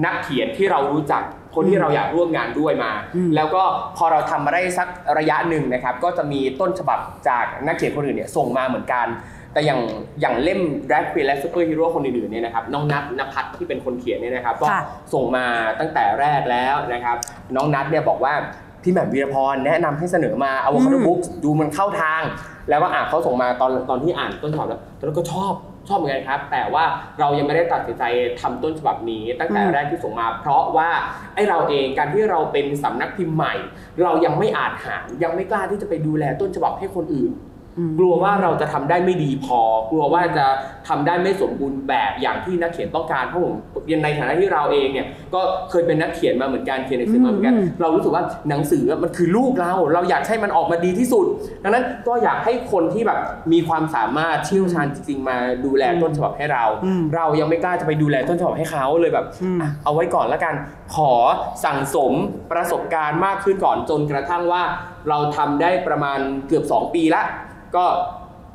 นักเขียนที่เรารู้จัก คนที่เราอยากร่วมงานด้วยมา แล้วก็พอเราทำมาได้สักระยะหนึ่งนะครับ ก็จะมีต้นฉบับจากนักเขียนคนอื่นเนี่ยส่งมาเหมือนกัน แต่อย่างอย่างเล่ม Drag Queen และ Super Hero คนอื่นๆเนี่ยนะครับน้องนัทนภัทรที่เป็นคนเขียนเนี่ยนะครับ ก็ค่ะส่งมาตั้งแต่แรกแล้วนะครับ น้องนัทเนี่ยบอกว่าพี่แหม่มวีรพรแนะนำให้เสนอมา Avocado อืม Books ดูมันเข้าทาง แล้วก็อ่านเขาส่งมาตอนตอนที่อ่านต้นฉบับแล้วตอนนั้นก็ชอบ ชอบเหมือนกันครับ แต่ว่าเรายังไม่ได้ตัดสินใจทำต้นฉบับนี้ ตั้งแต่อืมแรกที่ส่งมา เพราะว่าไอ้เราเองการที่เราเป็นสำนักพิมพ์ใหม่ เรายังไม่อาจหารยังไม่กล้าที่จะไปดูแลต้นฉบับให้คนอื่นอืม กลัวว่าเราจะทำได้ไม่ดีพอ กลัวว่าจะทำได้ไม่สมบูรณ์แบบอย่างที่นักเขียนต้องการเพราะผมในฐานะที่เราเองเนี่ยก็เคยเป็นนักเขียนมาเหมือนกันเขียนหนังสือมาเหมือนกันอืมเรารู้สึกว่าหนังสือมันคือลูกเรา เราอยากให้มันออกมาดีที่สุด ดังนั้นก็อยากให้คนที่แบบมีความสามารถเชี่ยวชาญจริงๆมาดูแลต้นฉบับให้เราอืมเรายังไม่กล้าจะไปดูแลต้นฉบับให้เขาเลยแบบอืมอะเอาไว้ก่อนแล้วกันขอสั่งสมประสบการณ์มากขึ้นก่อนจนกระทั่งว่า เราทำได้ประมาณเกือบ 2 ปีละ ก็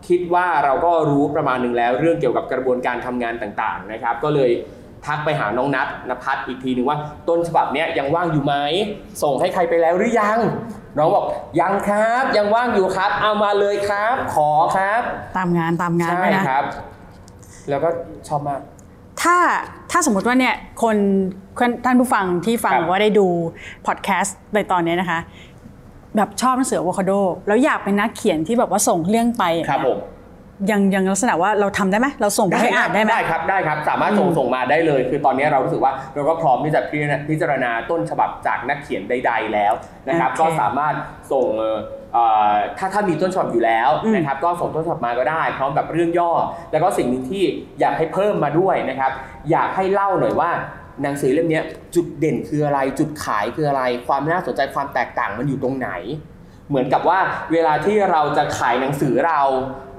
คิดว่าเราก็รู้ประมาณหนึ่งแล้ว เรื่องเกี่ยวกับกระบวนการทำงานต่างๆนะครับ ก็เลยทักไปหาน้องนัทนภัทรอีกทีหนึ่งว่าต้นฉบับเนี้ยยังว่างอยู่ไหมส่งให้ใครไปแล้วหรือยัง น้องบอกยังครับ ยังว่างอยู่ครับ เอามาเลยครับ ขอครับ ตามงานตามงานใช่ด้วยนะครับ แล้วก็ชอบมาก ถ้าถ้าสมมติว่าเนี่ยคนคนท่านผู้ฟังที่ฟังครับหรือว่าได้ดูพอดแคสต์ในตอนเนี้ยนะคะ แบบชอบหนังสืออะโวคาโด แล้วอยากเป็นนักเขียนที่แบบว่าส่งเรื่องไปอย่างครับเงี้ยผมยังยังลักษณะว่าเราทำได้ไหมเราส่งไปให้อ่านได้ไหมได้ครับได้ครับ สามารถส่งอืมส่งมาได้เลย คือตอนนี้เรารู้สึกว่าเราก็พร้อมที่จะพิจารณาพิจารณาต้นฉบับจากนักเขียนใด ๆ แล้วนะครับโอเคก็สามารถส่งเอ่อเอ่อถ้าถ้ามีต้นฉบับอยู่แล้วอืมนะครับก็ส่งต้นฉบับมาก็ได้ พร้อมกับเรื่องย่อ แล้วก็สิ่งหนึ่งที่อยากให้เพิ่มมาด้วยนะครับ อยากให้เล่าหน่อยว่า หนังสือเล่มเนี้ยจุดเด่นคืออะไร จุดขายคืออะไร ความน่าสนใจความแตกต่างมันอยู่ตรงไหน เหมือนกับว่าเวลาที่เราจะขายหนังสือเรา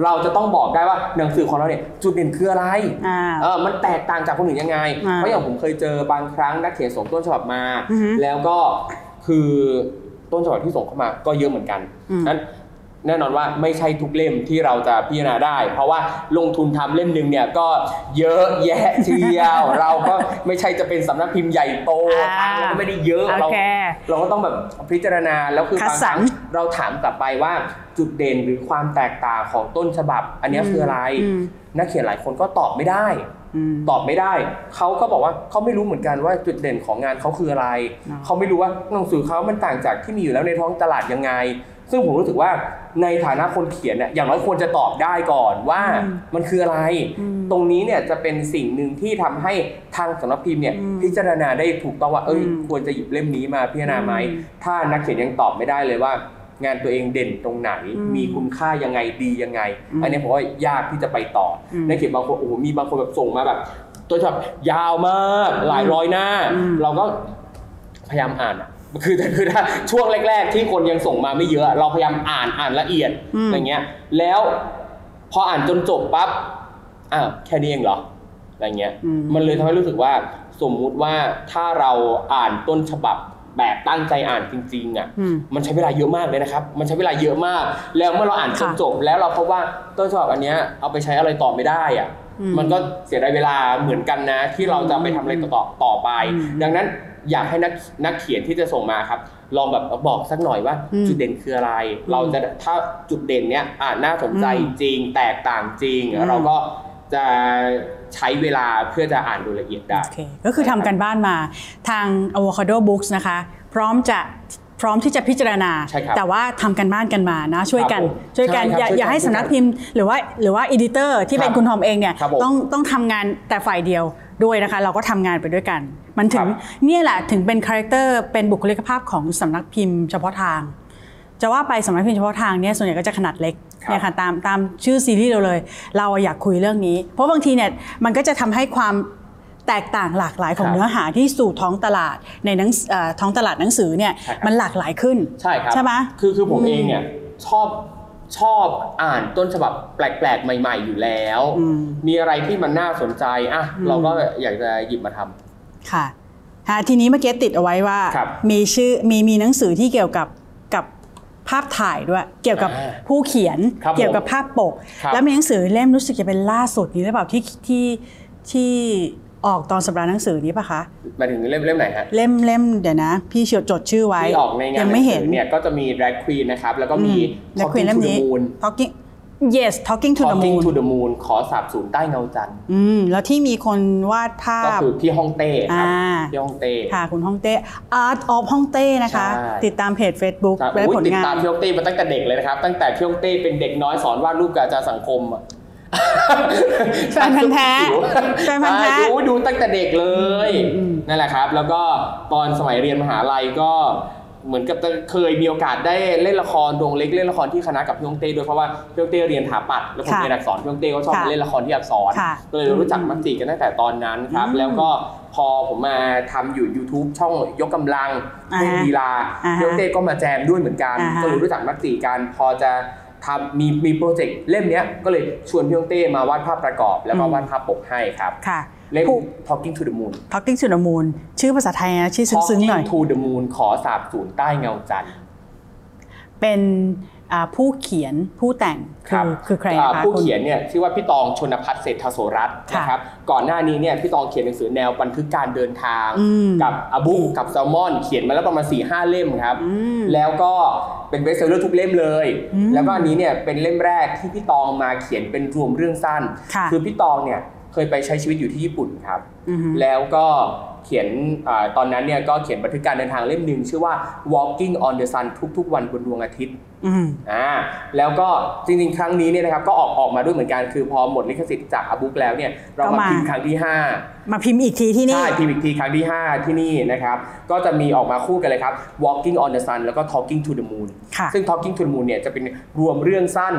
เราจะต้องบอกได้ว่าหนังสือของเราเนี่ยจุดเด่นคืออะไรอ่าเออมันแตกต่างจากคนอื่นยังไงอ่าเพราะอย่างผมเคยเจอบางครั้งนักเขียนส่งต้นฉบับมาอือฮึแล้วก็คือต้นฉบับที่ส่งเข้ามาก็เยอะเหมือนกันอืมนั้น แน่นอนว่าไม่ใช่ทุกเล่มที่เราจะพิจารณาได้ เพราะว่าลงทุนทำเล่มหนึ่งเนี่ยก็เยอะแยะเชียวเราก็ไม่ใช่จะเป็นสำนักพิมพ์ใหญ่โตอ่าครั้งเราก็ไม่ได้เยอะเราโอเคเราก็ต้องแบบพิจารณาแล้วคือคัดบางสครรรั้งเราถามกลับไปว่าจุดเด่นหรือความแตกต่างของต้นฉบับ อันเนี้ยคืออะไรอืมนักเขียนหลายคนก็ตอบไม่ได้อืมตอบไม่ได้ เขาก็บอกว่าเขาไม่รู้เหมือนกันว่าจุดเด่นของงานเขาคืออะไรอ๋อเขาไม่รู้ว่าหนังสือเขามันต่างจากที่มีอยู่แล้วในท้องตลาดยังไง ซึ่งผมรู้สึกว่าในฐานะคนเขียนเนี่ยอย่างน้อยควรจะตอบได้ก่อนว่าอืมมันคืออะไรอืมตรงนี้เนี่ยจะเป็นสิ่งหนึ่งที่ทำให้ทางสำนักพิมพ์เนี่ยอืมพิจารณาได้ถูกต้องว่าเอ้ยอืมควรจะหยิบเล่มนี้มาพิจารณาไหมอืมถ้านักเขียนยังตอบไม่ได้เลยว่า งานตัวเองเด่นตรงไหนอืมมีคุณค่ายังไงดียังไงอืมอันนี้ผมว่ายากที่จะไปต่ออมนักเขียนบางคนโอ้โหมีบางคนแบบส่งมาแบบ ตัวฉบับยาวมากหลายร้อยหน้าอืมเราก็พยายามอ่านอะ คือคือถ้าช่วงแรก ๆ ที่คนยังส่งมาไม่เยอะ เราพยายามอ่านอ่านละเอียดอืมอย่างเงี้ย แล้วพออ่านจนจบปั๊บอ้าวแค่นี้เองเหรออะไรเงี้ยอืมมันเลยทำให้รู้สึกว่า สมมุติว่าถ้าเราอ่านต้นฉบับแบบตั้งใจอ่านจริง ๆ อะอืมมันใช้เวลาเยอะมากเลยนะครับ มันใช้เวลาเยอะมาก แล้วเมื่อเราอ่านจนค่ะจบ แล้วเราพบว่าต้นฉบับอันเนี้ยเอาไปใช้อะไรต่อไม่ได้อะอืมมันก็เสียดายเวลาเหมือนกันนะ ที่เราจะไปทำอะไรต่อต่อไปอืมดังนั้น อยากให้นักนักเขียนที่จะส่งมาครับ ลองแบบบอกสักหน่อยว่าอืมจุดเด่นคืออะไร เราจะถ้าจุดเด่นเนี้ยอ่านน่าสนใจอืมจริงแตกต่างจริงอืมเราก็จะใช้เวลาเพื่อจะอ่านโดยละเอียดได้โอเคก็คือทำการบ้านมาทาง Avocado Books นะคะ พร้อมจะพร้อมที่จะพิจารณาใช่ครับแต่ว่าทำการบ้านกันมานะ ช่วยกันครับผมช่วยกันใช่ครับอย่าช่วยกันอย่าให้สำนักพิมพ์หรือว่าหรือว่า editor ที่เป็นครับคุณทอมเองเนี่ยครับผมต้องต้องทำงานแต่ฝ่ายเดียว ด้วยนะคะ เราก็ทำงานไปด้วยกัน มันถึงครับเนี่ยแหละถึงเป็น character เป็นบุคลิกภาพของสำนักพิมพ์เฉพาะทาง จะว่าไปสำนักพิมพ์เฉพาะทางเนี่ยส่วนใหญ่ก็จะขนาดเล็กครับเนี่ยค่ะตามตามชื่อซีรีส์เราเลย เราอยากคุยเรื่องนี้ เพราะบางทีเนี่ยมันก็จะทำให้ความแตกต่างหลากหลายของครับเนื้อหาที่สู่ท้องตลาดในหนังเอ่อท้องตลาดหนังสือเนี่ยใช่ครับมันหลากหลายขึ้นใช่ครับใช่ไหมคือคือผมอืมเองเนี่ยชอบ ชอบอ่านต้นฉบับแปลกๆ ใหม่ ๆ อยู่แล้วอืมมีอะไรที่มันน่าสนใจอะอืมเราก็อยากจะหยิบมาทำค่ะฮะทีนี้เมื่อกี้ติดเอาไว้ว่าครับมีชื่อมีมีหนังสือที่เกี่ยวกับกับภาพถ่ายด้วย เกี่ยวกับอ่าผู้เขียนครับเกี่ยวกับภาพปกครับแล้วมีหนังสือเล่มรู้สึกจะเป็นล่าสุดนี้หรือเปล่าที่ที่ที่ ออกตอนสัปดาห์หนังสือนี้ปะคะมาถึงเล่มเล่มไหนฮะเล่มเล่มเดี๋ยวนะ พี่เชียวจดชื่อไว้ที่ออกในงานยังไม่เห็นงสือเนี่ยก็จะมี drag queen นะครับแล้วก็มีและควีน Talking เล่ม to the นี้ moon talking yes talking to the Talking moon to the moon ขอสาบสูญใต้เงาจันทร์อืมแล้วที่มีคนวาดภาก็พคือพี่ฮ่องเต้ครับอ่าพี่ฮ่องเต้ค่ะคุณฮ่องเต้ Art of ฮ่องเต้นะคะใช่ติดตามเพจ Facebook ครับและอุ๊ยผลติดงาตามนพี่ฮ่องเต้มาตั้งแต่เด็กเลยนะครับ ตั้งแต่พี่ฮ่องเต้เป็นเด็กน้อยสอนวาดรูปกับอาจารย์สังคมอะ แฟนพันธุ์แท้แฟนพันธุ์แท้ใช่ดูดูตั้งแต่เด็กเลยอืมนั่นแหละครับ แล้วก็ตอนสมัยเรียนมหาลัยก็เหมือนกับเคยมีโอกาสได้เล่นละครดวงเล็กเล่นละครที่คณะกับพี่ฮ่องเต้ด้วยเพราะว่าพี่ฮ่องเต้เรียนถาปัดแล้วผมค่ะเรียนอักษรพี่ฮ่องเต้ก็ชอบค่ะมาเล่นละครที่อักษรค่ะก็เลยรู้จักมักจีกันตั้งแต่ตอนนั้นครับอืมแล้วก็พอผมมาทำอยู่ YouTube ช่องยกกำลังอ่าเล่นฮะกีฬาอ่าฮะพี่ฮ่องเต้ก็มาแจมด้วยเหมือนกันอ่าฮะก็เลยรู้จักมักจีกัน พอจะ ทำมีมีโปรเจกต์เล่มเนี้ยก็เลยชวนพี่ฮ่องเต้มาวาดภาพประกอบ แล้วก็อืมวาดภาพปกให้ครับค่ะเล่มผู้ Talking to the Moon Talking to the Moon ชื่อภาษาไทยนะชื่อซึ้งๆหน่อย Talking to the Moon ขอสาบสูญใต้เงาจันทร์เป็นอ่า ผู้เขียนผู้แต่งคือคือใครอ่าคะผู้คุณเขียนเนี่ยชื่อว่าพี่ตองชนพัฒน์เศรษฐโสรัตน์ค่ะนะครับก่อนหน้านี้เนี่ยพี่ตองเขียนหนังสือแนวบันทึกการเดินทางอืมกับอาบุ้งกับแซลมอน เขียนมาแล้วประมาณ4ี่ห้าเล่มครับอืมแล้วก็เป็นเบสเซอร์ทุกเล่มเลยอืมแล้วก็อันนี้เนี่ยเป็นเล่มแรกที่พี่ตองมาเขียนเป็นรวมเรื่องสั้นค่ะอพี่ตองเนี่ยเคยไปใช้ชีวิตอยู่ที่ญี่ปุ่นครับอือฮึแล้วก็ เขียนอาตอนนั้นเนี่ยก็เขียนบันทึกการเดินทางเล่มหนึ่งชื่อว่า Walking on the Sun ทุก ๆ วันบนดวงอาทิตย์อืมอ่าแล้วก็จริงๆ ครั้งนี้เนี่ยนะครับก็ออกออกมาด้วยเหมือนกันคือพอหมดลิขสิทธิ์จากอาบุ๊กแล้วเนี่ยเราก็มามาพิมพ์ครั้งที่มาพิมพ์อีกทีที่5นี่ใช่พิมพ์อีกทีครั้งที่ 5 ที่นี่นะครับก็จะมีออกมาคู่กันเลยครับ Walking on the Sun แล้วก็ Talking to the Moon ค่ะซึ่ง Talking to the Moon เนี่ยจะเป็นรวมเรื่องสั้น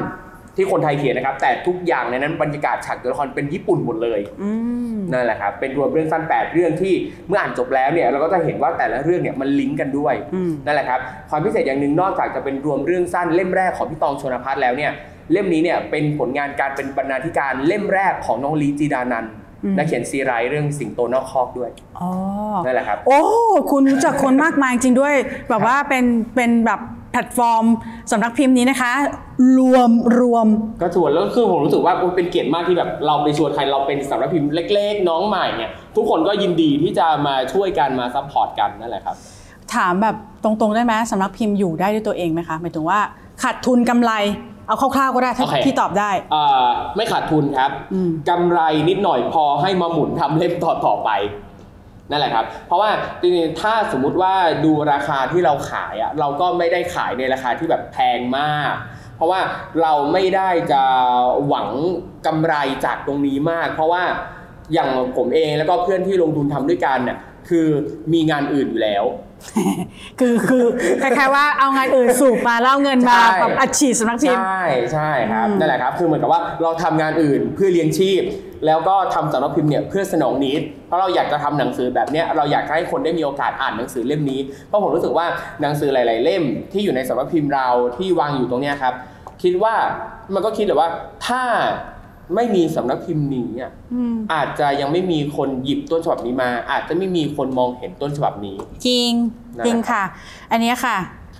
ที่คนไทยเขียนนะครับ แต่ทุกอย่างในนั้นบรรยากาศฉากตัวละครเป็นญี่ปุ่นหมดเลยอืมนั่นแหละครับเป็นรวมเรื่องสั้น 8 เรื่องที่เมื่ออ่านจบแล้วเนี่ยเราก็จะเห็นว่าแต่ละเรื่องเนี่ยมันลิงก์กันด้วยอืมนั่นแหละครับความพิเศษอย่างหนึ่งนอกจากจะเป็นรวมเรื่องสั้นเล่มแรกของพี่ตองชนพัฒน์แล้วเนี่ยเล่มนี้เนี่ยเป็นผลงานการเป็นบรรณาธิการเล่มแรกของน้องลีจีดานันท์อืมนักเขียนซีไรส์เรื่องสิงโตนอกคอกด้วยอ๋อนั่นแหละครับ โอ้คุณรู้จักคนมากมายจริงด้วย แบบว่าเป็นเป็นแบบแพลตฟอร์มสำนักพิมพ์นี้นะคะ รวมรวมก็ชวนแล้วคือผมรู้สึกว่าโอ้เป็นเกียรติมากที่แบบเราไปชวนใครเราเป็นสำนักพิมพ์เล็ก ๆ น้องใหม่เนี่ยทุกคนก็ยินดีที่จะมาช่วยกันมา support กันนั่นแหละครับ ถามแบบตรงๆได้ไหมสำนักพิมพ์อยู่ได้ด้วยตัวเองไหมคะหมายถึงว่าขาดทุนกำไรเอาคร่าวๆก็ได้ถ้าโอเคที่ตอบได้อ่าไม่ขาดทุนครับอืมกำไรนิดหน่อยพอให้มาหมุนทำเล่มต่อต่อๆไปนั่นแหละครับ เพราะว่าจริงๆ ถ้าสมมุติว่าดูราคาที่เราขายอะเราก็ไม่ได้ขายในราคาที่แบบแพงมาก เพราะว่าเราไม่ได้จะหวังกำไรจากตรงนี้มาก เพราะว่าอย่างผมเองแล้วก็เพื่อนที่ลงทุนทำด้วยกันเนี่ยคือมีงานอื่นอยู่แล้ว คือคือคล้ายๆว่าเอางานอื่นสูบมาแล้วเอาเงินมาใช่แบบอัดฉีดสำนักพิมพ์ใช่ใช่ครับอืมนั่นแหละครับคือเหมือนกับว่าเราทำงานอื่นเพื่อเลี้ยงชีพ แล้วก็ทำสำนักพิมพ์เนี่ยเพื่อสนองนิดเพราะเราอยากจะทำหนังสือแบบเนี้ยเราอยากให้คนได้มีโอกาสอ่านหนังสือเล่มนี้เพราะผมรู้สึกว่าหนังสือหลาย ๆ เล่มที่อยู่ในสำนักพิมพ์เราที่วางอยู่ตรงเนี้ยครับคิดว่ามันก็คิดเลยว่าถ้า ไม่มีสำนักพิมพ์นี้อะอืมอาจจะยังไม่มีคนหยิบต้นฉบับนี้มา อาจจะไม่มีคนมองเห็นต้นฉบับนี้ จริงนั่นแหละจริงค่ะ อันเนี้ยค่ะ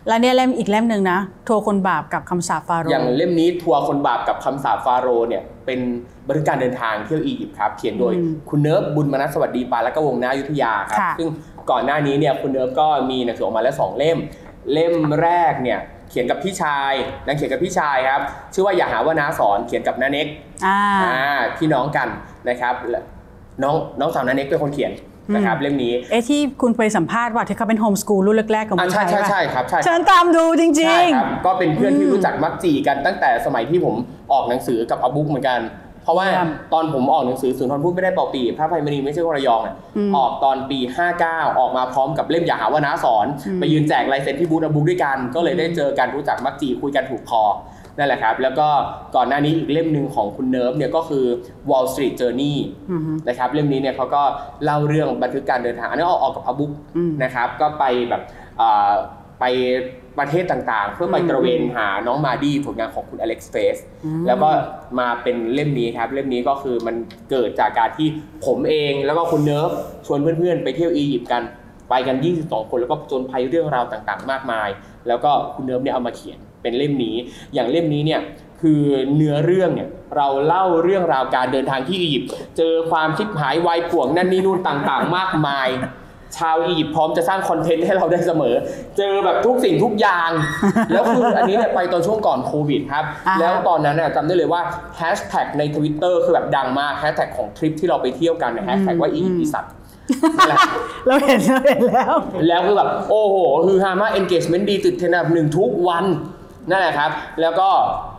แล้วเนี่ยเล่มอีกเล่มหนึ่งนะโทรคนบาปกับคำสาปฟาโรอย่างห์เล่มนี้ทัวร์คนบาปกับคำสาปฟาโรห์เนี่ยเป็นบันทึกการเดินทางเที่ยวอียิปต์ครับ เขียนโดยอืมคุณเนิร์ฟบุญมนัสสวัสดีปาและก็วงนายุทธยาครับค่ะซึ่งก่อนหน้านี้เนี่ยคุณเนิร์ฟก็มีหนังสือออกมาแล้วสองเล่ม เล่มแรกเนี่ย เขียนกับพี่ชายนางเขียนกับพี่ชายครับ ชื่อว่าอย่าหาว่าน้าสอนเขียนกับน้าเน็กอ่าอ่าพี่น้องกันนะครับและน้องน้องสาวน้าเน็กเป็นคนเขียนนะครับอืมเล่มนี้เอ๊ะที่คุณไปสัมภาษณ์ว่าที่เขาเป็น homeschool รุ่นแรกๆของอ่าผู้ใช่ชายใช่ป่ะใช่ครับใช่ฉันตามดูจริใช่งครับก็เป็นเพื่อนที่อืมรู้จักมักจีกันตั้งแต่สมัยที่ผมออกหนังสือกับ a book เหมือนกัน เพราะว่าครับตอนผมออกหนังสือสุนทรภู่ไม่ได้เป่าปีพระอภัยมณีไม่ใช่คนระยองอะอืมออกตอนปี 59 ออกมาพร้อมกับเล่มอย่าหาว่าน้าสอนอืมไปยืนแจกลายเซ็นที่บูธ a book ด้วยกัน ก็เลยได้เจอกันรู้จักมักจีคุยกันถูกคอนั่นแหละครับ แล้วก็ก่อนหน้านี้อีกเล่มหนึ่งของคุณเนิร์ฟเนี่ยก็คือ Wall Street Journey อือฮึนะครับเล่มนี้เนี่ยเขาก็เล่าเรื่องบันทึกการเดินทาง อันนี้เอาออกกับ a book อืมนะครับก็ไปแบบอ่าไป ประเทศต่างๆ เพื่อไปอืมตระเวนหาน้องมาดีผลงานของคุณ Alex Face อืมแล้วก็มาเป็นเล่มนี้ครับเล่มนี้ก็คือมันเกิดจากการที่ผมเองแล้วก็คุณเนิร์ฟชวนเพื่อนๆ ไปเที่ยวอียิปต์กันไปกัน 22 คนแล้วก็ผจญภัยเรื่องราวต่างๆ มากมาย แล้วก็คุณเนิร์ฟเนี่ยเอามาเขียนเป็นเล่มนี้ อย่างเล่มนี้เนี่ยคือเนื้อเรื่องเนี่ยเราเล่าเรื่องราวการเดินทางที่อียิปต์เจอความชิบหายวายป่วงนั่นนี่นู่นต่างๆ มากมาย ชาวอียิปต์พร้อมจะสร้างคอนเทนต์ให้เราได้เสมอ เจอแบบทุกสิ่งทุกอย่าง แล้วคืออันนี้เนี่ยไปตอนช่วงก่อนโควิดครับอ่าฮะแล้วตอนนั้นน่ะจำได้เลยว่าแฮชแท็กใน Twitter คือแบบดังมากแฮชแท็กของทริปที่เราไปเที่ยวกันแฮชแท็กว่าอียิปต์อีสัตว์นั่นแหละเราเห็นเราเห็นแล้ว แล้วคือแบบโอ้โหคือฮามาก engagement ดีติดเทรนด์อันดับหนึ่งทุกวันนั่นแหละครับ แล้วก็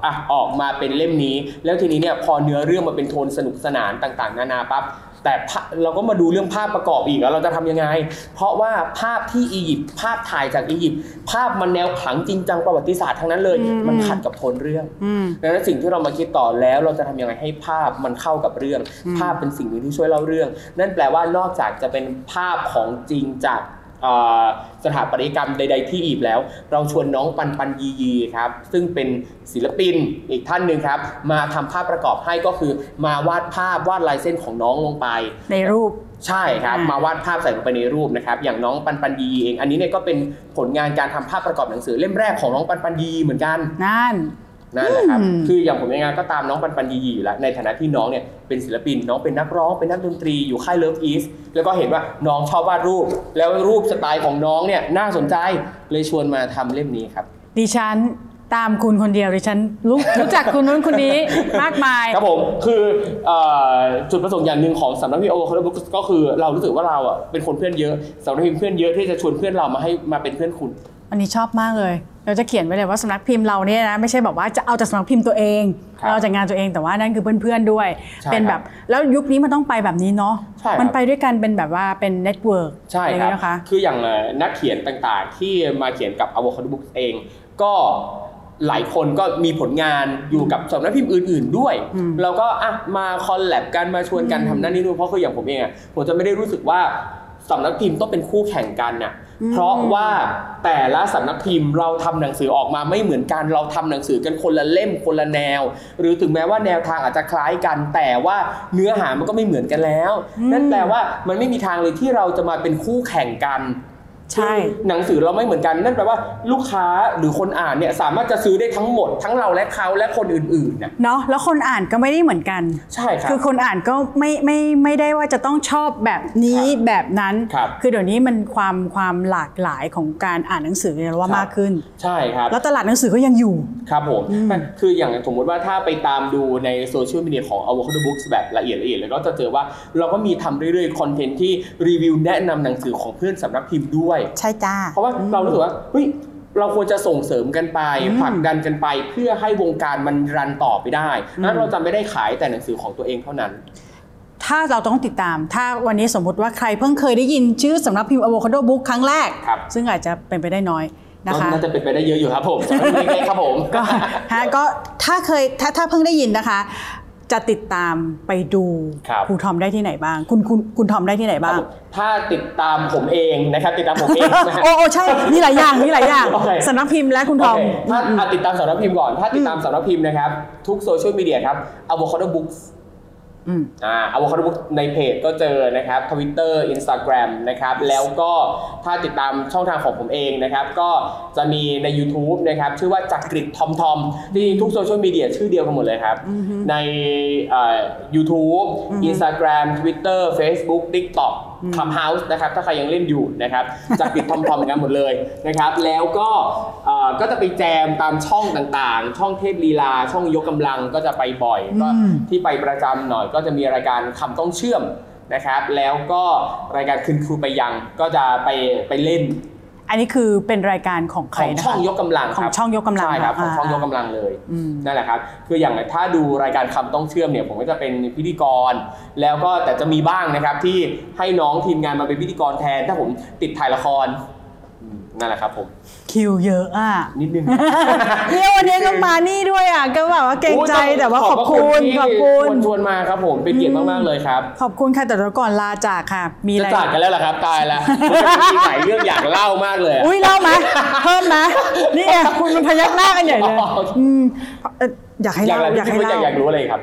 อะออกมาเป็นเล่มนี้ แล้วทีนี้เนี่ยพอเนื้อเรื่องมาเป็นโทนสนุกสนานต่างๆ นานาปั๊บ แต่ภาเราก็มาดูเรื่องภาพประกอบอีกแล้วเราจะทำยังไง เพราะว่าภาพที่อียิปต์ภาพถ่ายจากอียิปต์ภาพมันแนวขลังจริงจังประวัติศาสตร์ทั้งนั้นเลยอืมมันขัดกับโทนเรื่องอืมดังนั้นสิ่งที่เรามาคิดต่อแล้วเราจะทำยังไงให้ภาพมันเข้ากับเรื่องอืมภาพเป็นสิ่งหนึ่งที่ช่วยเล่าเรื่อง นั่นแปลว่านอกจากจะเป็นภาพของจริงจากเอ่อ สถาปัตยกรรมใด ๆ ที่อียิปต์แล้ว เราชวนน้องปันปันยียีครับซึ่งเป็นศิลปินอีกท่านหนึ่งครับ มาทำภาพประกอบให้ก็คือมาวาดภาพวาดลายเส้นของน้องลงไป ในรูปใช่ครับอ่ามมาวาดภาพใส่ลงไปในรูปนะครับ อย่างน้องปันปันยีเอง อันนี้เนี่ยก็เป็นผลงานการทำภาพประกอบหนังสือเล่มแรกของน้องปันปันยีเหมือนกันนั่น นั่นแหละครับอืมคืออย่างผมเองก็ตามน้องปันปันยียีอยู่แล้ว ในฐานะที่น้องเนี่ยเป็นศิลปิน น้องเป็นนักร้อง เป็นนักดนตรีอยู่ค่าย LOVEiS แล้วก็เห็นว่าน้องชอบวาดรูป แล้วรูปสไตล์ของน้องเนี่ยน่าสนใจ เลยชวนมาทำเล่มนี้ครับ ดิฉันตามคุณคนเดียวดิฉันรู้รู้จักคุณนู้นคนนี้มากมาย ครับผม คือเอ่อจุดประสงค์อย่างหนึ่งของสำนักพิมพ์โอคาร์บุ๊กก็คือเรารู้สึกว่าเราอะเป็นคนเพื่อนเยอะสำนักพิมพ์เพื่อนเยอะที่จะชวนเพื่อนเรามาให้มาเป็นเพื่อนคุณ อันนี้ชอบมากเลย เราจะเขียนไว้เลยว่าสำนักพิมพ์เราเนี่ยนะไม่ใช่แบบว่าจะเอาจากสำนักพิมพ์ตัวเอง ครับเราจากงานตัวเองแต่ว่านั่นคือเพื่อนๆด้วย ใช่เป็นแบบแล้วยุคนี้มันต้องไปแบบนี้เนาะใช่ครับ มันไปด้วยกันเป็นแบบว่าเป็น network ใช่อย่างครับนี้นะคะ คืออย่างเอ่อนักเขียนต่างๆ ที่มาเขียนกับ Avocado Books เอง ก็หลายคนก็มีผลงานอยู่กับสำนักพิมพ์อื่น ๆ ด้วย อืมเราก็อะมา collab กันมาชวนกันทำนั่นนี่นู่นเพราะคืออย่างผมเองอะผมจะไม่ได้รู้สึกว่า สำนักพิมพ์ต้องเป็นคู่แข่งกันน่ะเพราะว่าแต่ละสำนักพิมพ์เราทำหนังสือออกมาไม่เหมือนกันเราทำหนังสือกันคนละเล่มคนละแนว หรือถึงแม้ว่าแนวทางอาจจะคล้ายกัน แต่ว่าเนื้อหามันก็ไม่เหมือนกันแล้วอืมนั่นแปลว่ามันไม่มีทางเลยที่เราจะมาเป็นคู่แข่งกัน ใช่หนังสือเราไม่เหมือนกันนั่นแปลว่าลูกค้าหรือคนอ่านเนี่ยสามารถจะซื้อได้ทั้งหมด ทั้งเราและเขาและคนอื่นๆนะเนาะแล้วคนอ่านก็ไม่ได้เหมือนกัน ใช่ครับคือคนอ่านก็ไม่ไม่ไม่ได้ว่าจะต้องชอบแบบนี้ครับแบบนั้นครับอเดี๋ยวนี้มันความความหลากหลายของการอ่านหนังสือเนี่ยเราว่าครับมากขึ้น ใช่ครับแล้วตลาดหนังสือก็ยังอยู่ครับผมคืออย่างสมมุติว่าถ้าไปตามดูในโซเชียลมีเดียของ Avocado Books แบบละเอียดละเอียดเลยก็จะเจอว่าเราก็มีทำเรื่อยๆคอนเทนต์ที่รีวิวแนะนำหนังสือของเพื่อนสำนักพิมพ์ด้วยใช่จ้า เพราะว่าเรารู้สึกว่าเฮ้ยเราควรจะส่งเสริมกันไปอืมผลักดันกันไปเพื่อให้วงการมัน run ต่อไปได้นั้นเราจะไม่ได้ขายแต่หนังสือของตัวเองเท่านั้น ถ้าเราต้องติดตาม ถ้าวันนี้สมมติว่าใครเพิ่งเคยได้ยินชื่อสำนักพิมพ์ Avocado Book ครั้งแรกครับซึ่งอาจจะเป็นไปได้น้อยนะคะน่าจะเป็นไปได้เยอะอยู่ครับผมสำหรับเล็กๆครับผมก็ฮะก็ถ้าเคยถ้าถ้าเพิ่งได้ยินนะคะ จะติดตามไปดูครับครูทอมได้ที่ไหนบ้าง คุณคุณคุณทอมได้ที่ไหนบ้าง ถ้าติดตามผมเองนะครับติดตามผมเองนะฮะโอ้โอ้ใช่มีหลายอย่างมีหลายอย่างโอเคสำนักพิมพ์และคุณทอมโอเคถ้าอะติดตามสำนักพิมพ์ก่อน ถ้าติดตามสำนักพิมพ์นะครับ ทุกโซเชียลมีเดียครับ avocado books อืมอ่า avocado books ในเพจก็เจอนะครับ Twitter Instagram นะครับแล้วก็ถ้าติดตามช่องทางของผมเองนะครับก็จะมีใน YouTube นะครับชื่อว่าจักริดทอมทอมที่ทุกโซเชียลมีเดียชื่อเดียวกันหมดเลยครับ ในเอ่อ YouTube Instagram Twitter Facebook TikTok Clubhouse นะครับถ้าใครยังเล่นอยู่นะครับจักริดทอมทอมกันหมดเลยนะครับแล้วก็เอ่อก็จะไปแจมตามช่องต่างๆ ช่องเทพลีลา ช่องยกกำลังก็จะไปบ่อยก็อืมที่ไปประจำหน่อยก็จะมีรายการคำต้องเชื่อมนะครับแล้วก็รายการคืนครูไปยังก็จะไปไปเล่น อันนี้คือเป็นรายการของใคขรองนะช่องคะยกกำลังของครับช่องยกกำลังใช่ครับของอ่าช่องยกกำลังเลยอืม นั่นแหละครับคืออย่างถ้าดูรายการคำต้องเชื่อมเนี่ยผมก็จะเป็นพิธีกร แล้วก็แต่จะมีบ้างนะครับที่ให้น้องทีมงานมาเป็นพิธีกรแทน ถ้าผมติดถ่ายละครอืม นั่นแหละครับผม คิวเยอะอะนิดนึงเนี่ยวันนี้ก็มานี่ด้วยอะก็แบบว่าเกรงใจแต่ว่าขอบคุณขอบคุณชวนชวนมาครับผมเป็นเกียรติมากๆเลยครับ ขอบคุณค่ะแต่เดี๋ยวก่อนลาจากค่ะ มีอะจะไรจากกันแล้วเหรอครับตายแล้วมันมีหลายเรื่องอยากเล่ามากเลยอะอุ้ยเล่าไหมเพิ่มนะนี่ไงคุณมันพยักหน้ากันใหญ่เลยอ๋ออือืมเอ่ออยากให้อยากเล่าอะไรอยากให้พี่เล่าอยากรู้อะไรครับ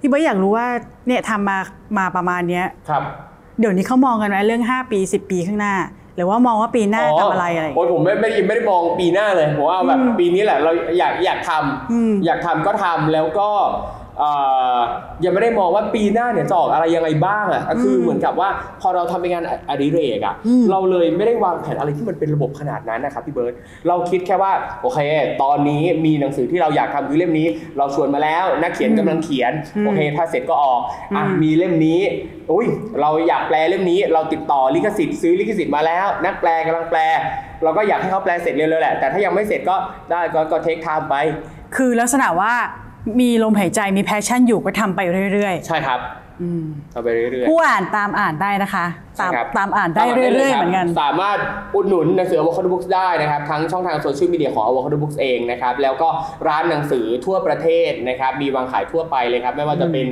พี่เบิร์ตอยากรู้ว่าเนี่ยทำมามาประมาณเนี้ยครับ เดี๋ยวนี้เขามองกันไหมเรื่อง 5 ปี 10 ปีข้างหน้า หรือว่ามองว่าปีหน้าทำอะไรอะไรอย่างโอ้เงี้ยยผมไม่ไม่ได้ไม่ได้มองปีหน้าเลยผมว่าแบบอืมปีนี้แหละเราอยากอยากทอืมำอยากทำก็ทำแล้วก็เอ่อ ยังไม่ได้มองว่าปีหน้าเนี่ยจะออกอะไรยังไงบ้างอะก็คือเหมือนกับว่าพอเราทำเป็นงานอดิเรกอะอืมเราเลยไม่ได้วางแผนอะไรที่มันเป็นระบบขนาดนั้นนะครับพี่เบิร์ตเราคิดแค่ว่าโอเค ตอนนี้มีหนังสือที่เราอยากทำคือเล่มนี้ เราชวนมาแล้วนักเขียนกำลังเขียนอืมโอเคถ้าเสร็จก็ออกอะอืมมีเล่มนี้อุ้ยเราอยากแปลเล่มนี้ เราติดต่อลิขสิทธิ์ซื้อลิขสิทธิ์มาแล้ว นักแปลกำลังแปล เราก็อยากให้เขาแปลเสร็จเร็วๆแหละแต่ถ้ายังไม่เสร็จก็ได้ก็ก็ take time ไป คือลักษณะว่า มีลมหายใจมี passion อยู่ก็ทำไปเรื่อยใช่ครับๆอืมทำไปเรื่อยๆ ผู้อ่านตามอ่านได้นะคะ ตามใช่ครับตามอ่านได้เรื่อยๆเหมือนกัน สามารถอุดหนุนหนังสือ Avocado Books ได้นะครับ ทั้งช่องทางโซเชียลมีเดียของ Avocado Books เองนะครับ แล้วก็ร้านหนังสือทั่วประเทศนะครับ มีวางขายทั่วไปเลยครับ ไม่ว่าจะเป็น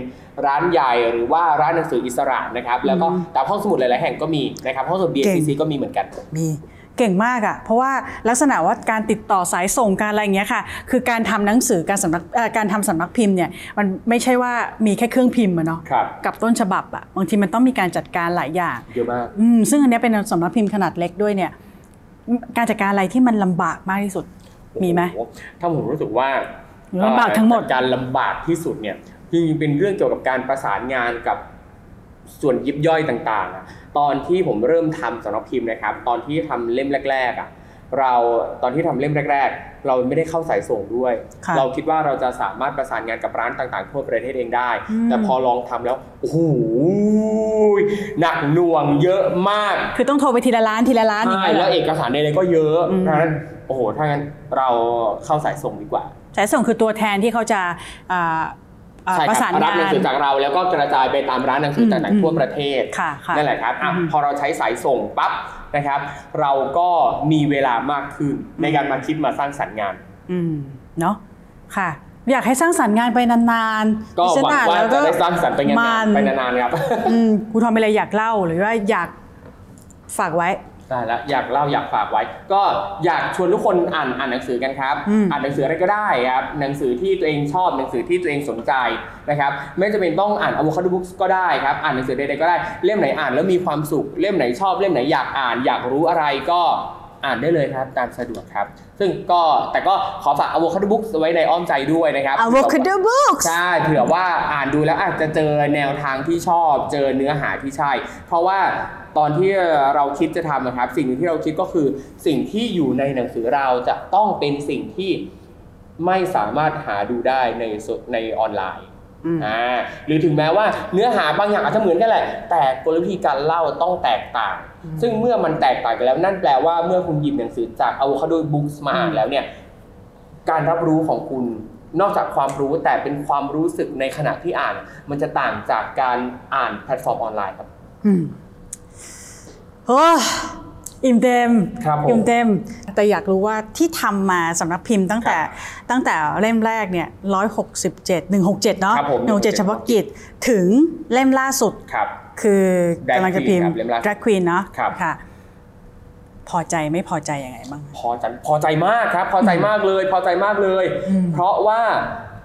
ร้านใหญ่หรือว่าร้านหนังสืออิสระนะครับ แล้วก็ตามห้องสมุดหลายๆแห่งก็มีนะครับ ห้องสมุด BCC ก็มีเหมือนกัน มี เก่งมากอะ่ะเพราะว่าลักษณะว่าการติดต่อสายส่งการอะไรอย่างเงี้ยค่ะ คือการทำหนังสือการสำนักเอ่อการทำสำนักพิมพ์เนี่ยมันไม่ใช่ว่ามีแค่เครื่องพิมพ์อะเนาะครับกับต้นฉบับอะบางทีมันต้องมีการจัดการหลายอย่างเยอะมากอืมซึ่งอันเนี้ยเป็นสำนักพิมพ์ขนาดเล็กด้วยเนี่ยการจัดการอะไรที่มันลำบากมากที่สุดมีไหมโอ้โถ้าผมรู้สึกว่าลำบากทั้งหมดเอ่อการลำบากที่สุดเนี่ยจริงๆเป็นเรื่องเกี่ยวกับการประสานงานกับส่วนยิบย่อยต่างๆอะ ตอนที่ผมเริ่มทำสำนักพิมพ์นะครับ ตอนที่ทำเล่มแรก ๆอะเราตอนที่ทำเล่มแรก ๆ เราไม่ได้เข้าสายส่งด้วยค่ะเราคิดว่าเราจะสามารถประสานงานกับร้านต่างๆทั่วประเทศเองได้อืมแต่พอลองทำแล้วโอ้โหหนักหน่วงเยอะมาก คือต้องโทรไปทีละร้านทีละร้านอย่างใช่เงี้ยเหรแล้อวเอกสารใดๆก็เยอะอืมเพราะฉะนั้นโอ้โหถ้างั้นเราเข้าสายส่งดีกว่าสายส่งคือตัวแทนที่เขาจะอ่าอ่าใช่ ประคสารันบรับงาหนังนสือจากเราแล้วก็กระจายไปตามร้านหนังสืออืมต่างๆทั่วประเทศค่ะค่ะนั่นแหละครับอะอืมพอเราใช้สายส่งปั๊บนะครับ เราก็มีเวลามากขึ้นในการมาคิดมาสร้างสรรค์งานอืมเนาะค่ะอยากให้สร้างสรรค์งานไปนานๆก็ดิฉันหวังอ่นว่าแล้วจะได้สร้างสรรค์ไปงานมันไปนานๆครับอืมครูทอมมีอะไรอยากเล่าหรือว่าอยากฝากไว้ ได้แล้วอยากเล่าอยากฝากไว้ ก็อยากชวนทุกคนอ่านอ่านหนังสือกันครับอืมอ่านหนังสืออะไรก็ได้ครับหนังสือที่ตัวเองชอบหนังสือที่ตัวเองสนใจนะครับไม่จำเป็นต้องอ่าน avocado books ก็ได้ครับอ่านหนังสือใดๆก็ได้เล่มไหนอ่านแล้วมีความสุขเล่มไหนชอบเล่มไหนอยากอ่าน อยากรู้อะไรก็อ่านได้เลยครับ ตามสะดวกครับ ซึ่งก็แต่ก็ขอฝาก avocado books ไว้ในอ้อมใจด้วยนะครับ avocado books ใช่เผื่อว่าอ่านดูแล้วอาจจะเจอแนวทางที่ชอบเจอเนื้อหาที่ใช่ เพราะว่า ตอนที่เราคิดจะทำนะครับ สิ่งที่เราคิดก็คือสิ่งที่อยู่ในหนังสือเราจะต้องเป็นสิ่งที่ไม่สามารถหาดูได้ในโซในออนไลน์อืมอ่าหรือถึงแม้ว่าเนื้อหาบางอย่างอาจจะเหมือนกันแหละ แต่กลวิธีการเล่าต้องแตกต่าง ซึ่งเมื่อมันแตกต่างกันแล้วนั่นแปลว่าเมื่อคุณหยิบหนังสือจาก Avocado Books มาอ่านแล้วเนี่ยการรับรู้ของคุณนอกจากความรู้แต่เป็นความรู้สึกในขณะที่อ่าน มันจะต่างจากการอ่านแพลตฟอร์มออนไลน์ครับอืม โอ้ยอิ่มเต็มครับผมอิ่มเต็ม แต่อยากรู้ว่าที่ทำมาสำนักพิมพ์ตั้งแต่ครับตั้งแต่เล่มแรกเนี่ยร้อยหกสิบเจ็ดหนึ่งหกเจ็ดเนาะครับผมหนึ่งหกเจ็ดเฉพาะกิจถึงเล่มล่าสุดครับคือ Drag กำลังจะพิมพ์ Queen ครับเล่มล่าสุด Drag Queen เนาะครับค่ะพอใจไม่พอใจยังไงบ้าง พอใจพอใจมากครับ พอใจมากเลย พอใจมากเลยอืมเพราะว่า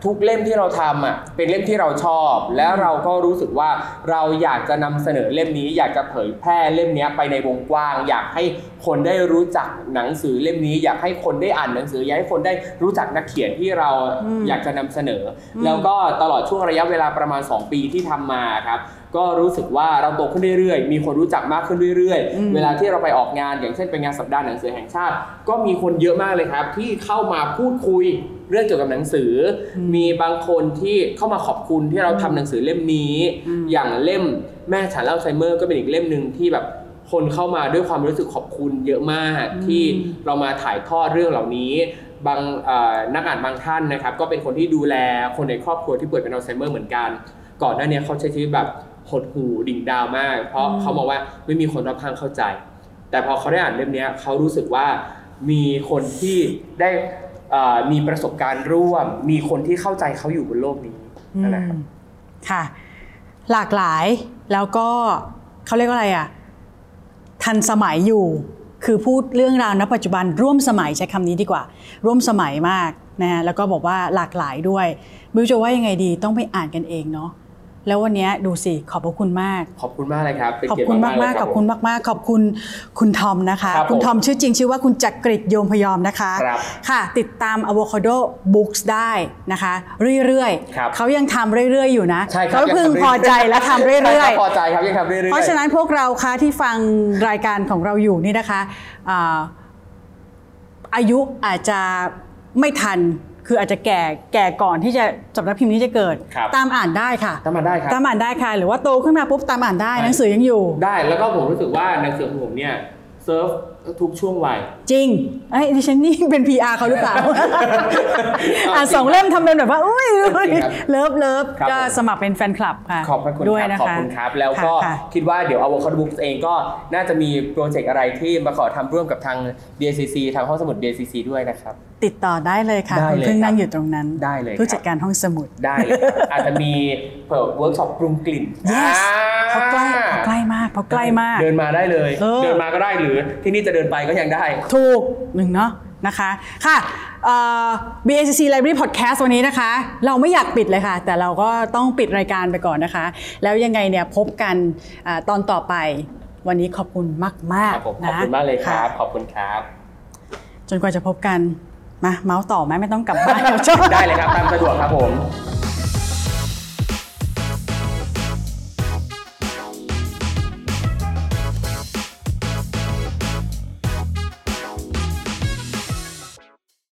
ทุกเล่มที่เราทำอะเป็นเล่มที่เราชอบ แล้วเราก็รู้สึกว่าเราอยากจะนำเสนอเล่มนี้ อยากจะเผยแพร่เล่มนี้ไปในวงกว้าง อยากให้คนได้รู้จักหนังสือเล่มนี้ อยากให้คนได้อ่านหนังสืออยากให้คนได้รู้จักนักเขียนที่เราอืมอยากจะนำเสนออมแล้วก็ตลอดช่วงระยะเวลาประมาณ 2 ปีที่ทำมาครับก็รู้สึกว่าเราโตขึ้นเรื่อยๆ มีคนรู้จักมากขึ้นเรื่อยอืมๆเวลาที่เราไปออกงานอย่างเช่นเป็นงานสัปดาห์หนังสือแห่งชาติ ก็มีคนเยอะมากเลยครับ ที่เข้ามาพูดคุย เรื่องเกี่ยวกับหนังสืออมีบางคนที่เข้ามาขอบคุณที่เราทำหนังสือเล่มนี้อืมอย่างเล่มแม่ฉันเล่าไซเมอร์ก็เป็นอีกเล่มหนึ่งที่แบบคนเข้ามาด้วยความรู้สึกขอบคุณเยอะมากที่เรามาถ่ายทอดเรื่องเหล่านี้บางเอ่อนักอ่านบางท่านนะครับ ก็เป็นคนที่ดูแลคนในครอบครัวที่ป่วยเป็นอัลไซเมอร์เหมือนกัน ก่อนหน้านี้เขาใช้ชีวิตแบบหดหู่ดิ่งดาวมาก เพราะอืมเขามองว่าไม่มีคนรอบข้างเข้าใจ แต่พอเขาได้อ่านเล่มเนี้ยเขารู้สึกว่ามีคนที่ได้เอ่อ มีประสบการณ์ร่วม มีคนที่เข้าใจเขาอยู่บนโลกนี้นั่นแหละครับค่ะ หลากหลายแล้วก็เขาเรียกว่าอะไรอะทันสมัยอยู่คือพูดเรื่องราวณปัจจุบันร่วมสมัยใช้คำนี้ดีกว่า ร่วมสมัยมากนะฮะแล้วก็บอกว่าหลากหลายด้วยบิวจะว่ายังไงดีต้องไปอ่านกันเองเนาะ แล้ววันเนี้ยดูสิขอบพระคุณมาก ขอบคุณมากเลยครับเป็นขอบเกียรติคุณมามากกๆเลยๆรัขอบคุณผมมากๆขอบคุณคุณทอมนะคะครับผมคุณทอมชื่อจริงชื่อว่าคุณจักริดโยมพยอมนะคะครับค่ะติดตาม Avocado Books ได้นะคะ เรื่อยครับๆเขายังทำเรื่อยๆ อยู่นะใช่ครับเขาพึงยังทำเรื่อยๆพอใจและทำเรื่ใช่อยคบพอใจครับยังทำเรื่อยๆๆเพราะฉะนั้นพวกเราคะที่ฟังรายการของเราอยู่นี่นะคะอ่าอายุอาจจะไม่ทัน คืออาจจะแก่แก่ก่อนที่จะสำนักพิมพ์นี้จะเกิดครับตามอ่านได้ค่ะ ตามมาได้ครับตามอ่านได้ค่ะ หรือว่าโตขึ้นมาปุ๊บตามอ่านได้ใช่หนังสือยังอยู่ ได้แล้วก็ผมรู้สึกว่าหนังสือของผมเนี่ยเซิร์ฟทุกช่วงวัยจริงไอ้ยดิฉันนี่เป็น PR เขาหรือเปล่า อ่านสองเล่มทำเป็นแบบว่าอุ้ยครับ love love ครับก็ผมสมัครเป็นแฟนคลับค่ะขอบพระคุณด้วยครับนะขอบพระคุณครับ แล้วก็ค่ะคิดว่าเดี๋ยว Avocado Books เองก็น่าจะมีโปรเจกต์อะไรที่มาขอทำร่วมกับทาง DCC ทางห้องสมุด DCC ด้วยนะครับ ติดต่อได้เลยค่ะได้คุณเลยเพิ่งครับนั่งอยู่ตรงนั้นได้เลยผู้ครับจัดการห้องสมุดได้เลยครับอาจจะมีเปิดเวิร์กช็อปปรุงกลิ่น yes อ่เพราะใกล้เพราะใกล้มากเพราะใกล้มาก เดินมาได้เลยเออเดินมาก็ได้หรือที่นี่จะเดินไปก็ยังได้ ถูกหนึ่งเนาะนะคะค่ะเอ่อ BACC Library Podcast วันนี้นะคะ เราไม่อยากปิดเลยค่ะ แต่เราก็ต้องปิดรายการไปก่อนนะคะ แล้วยังไงเนี่ยพบกันอาตอนต่อไป วันนี้ขอบคุณมากครับผมๆขอบนะคุณมากเลยครับะขอบคุณครับ จนกว่าจะพบกัน มาเมาส์ต่อไหมไม่ต้องกลับบ้าน ได้เลยครับตามสะดวกครับผม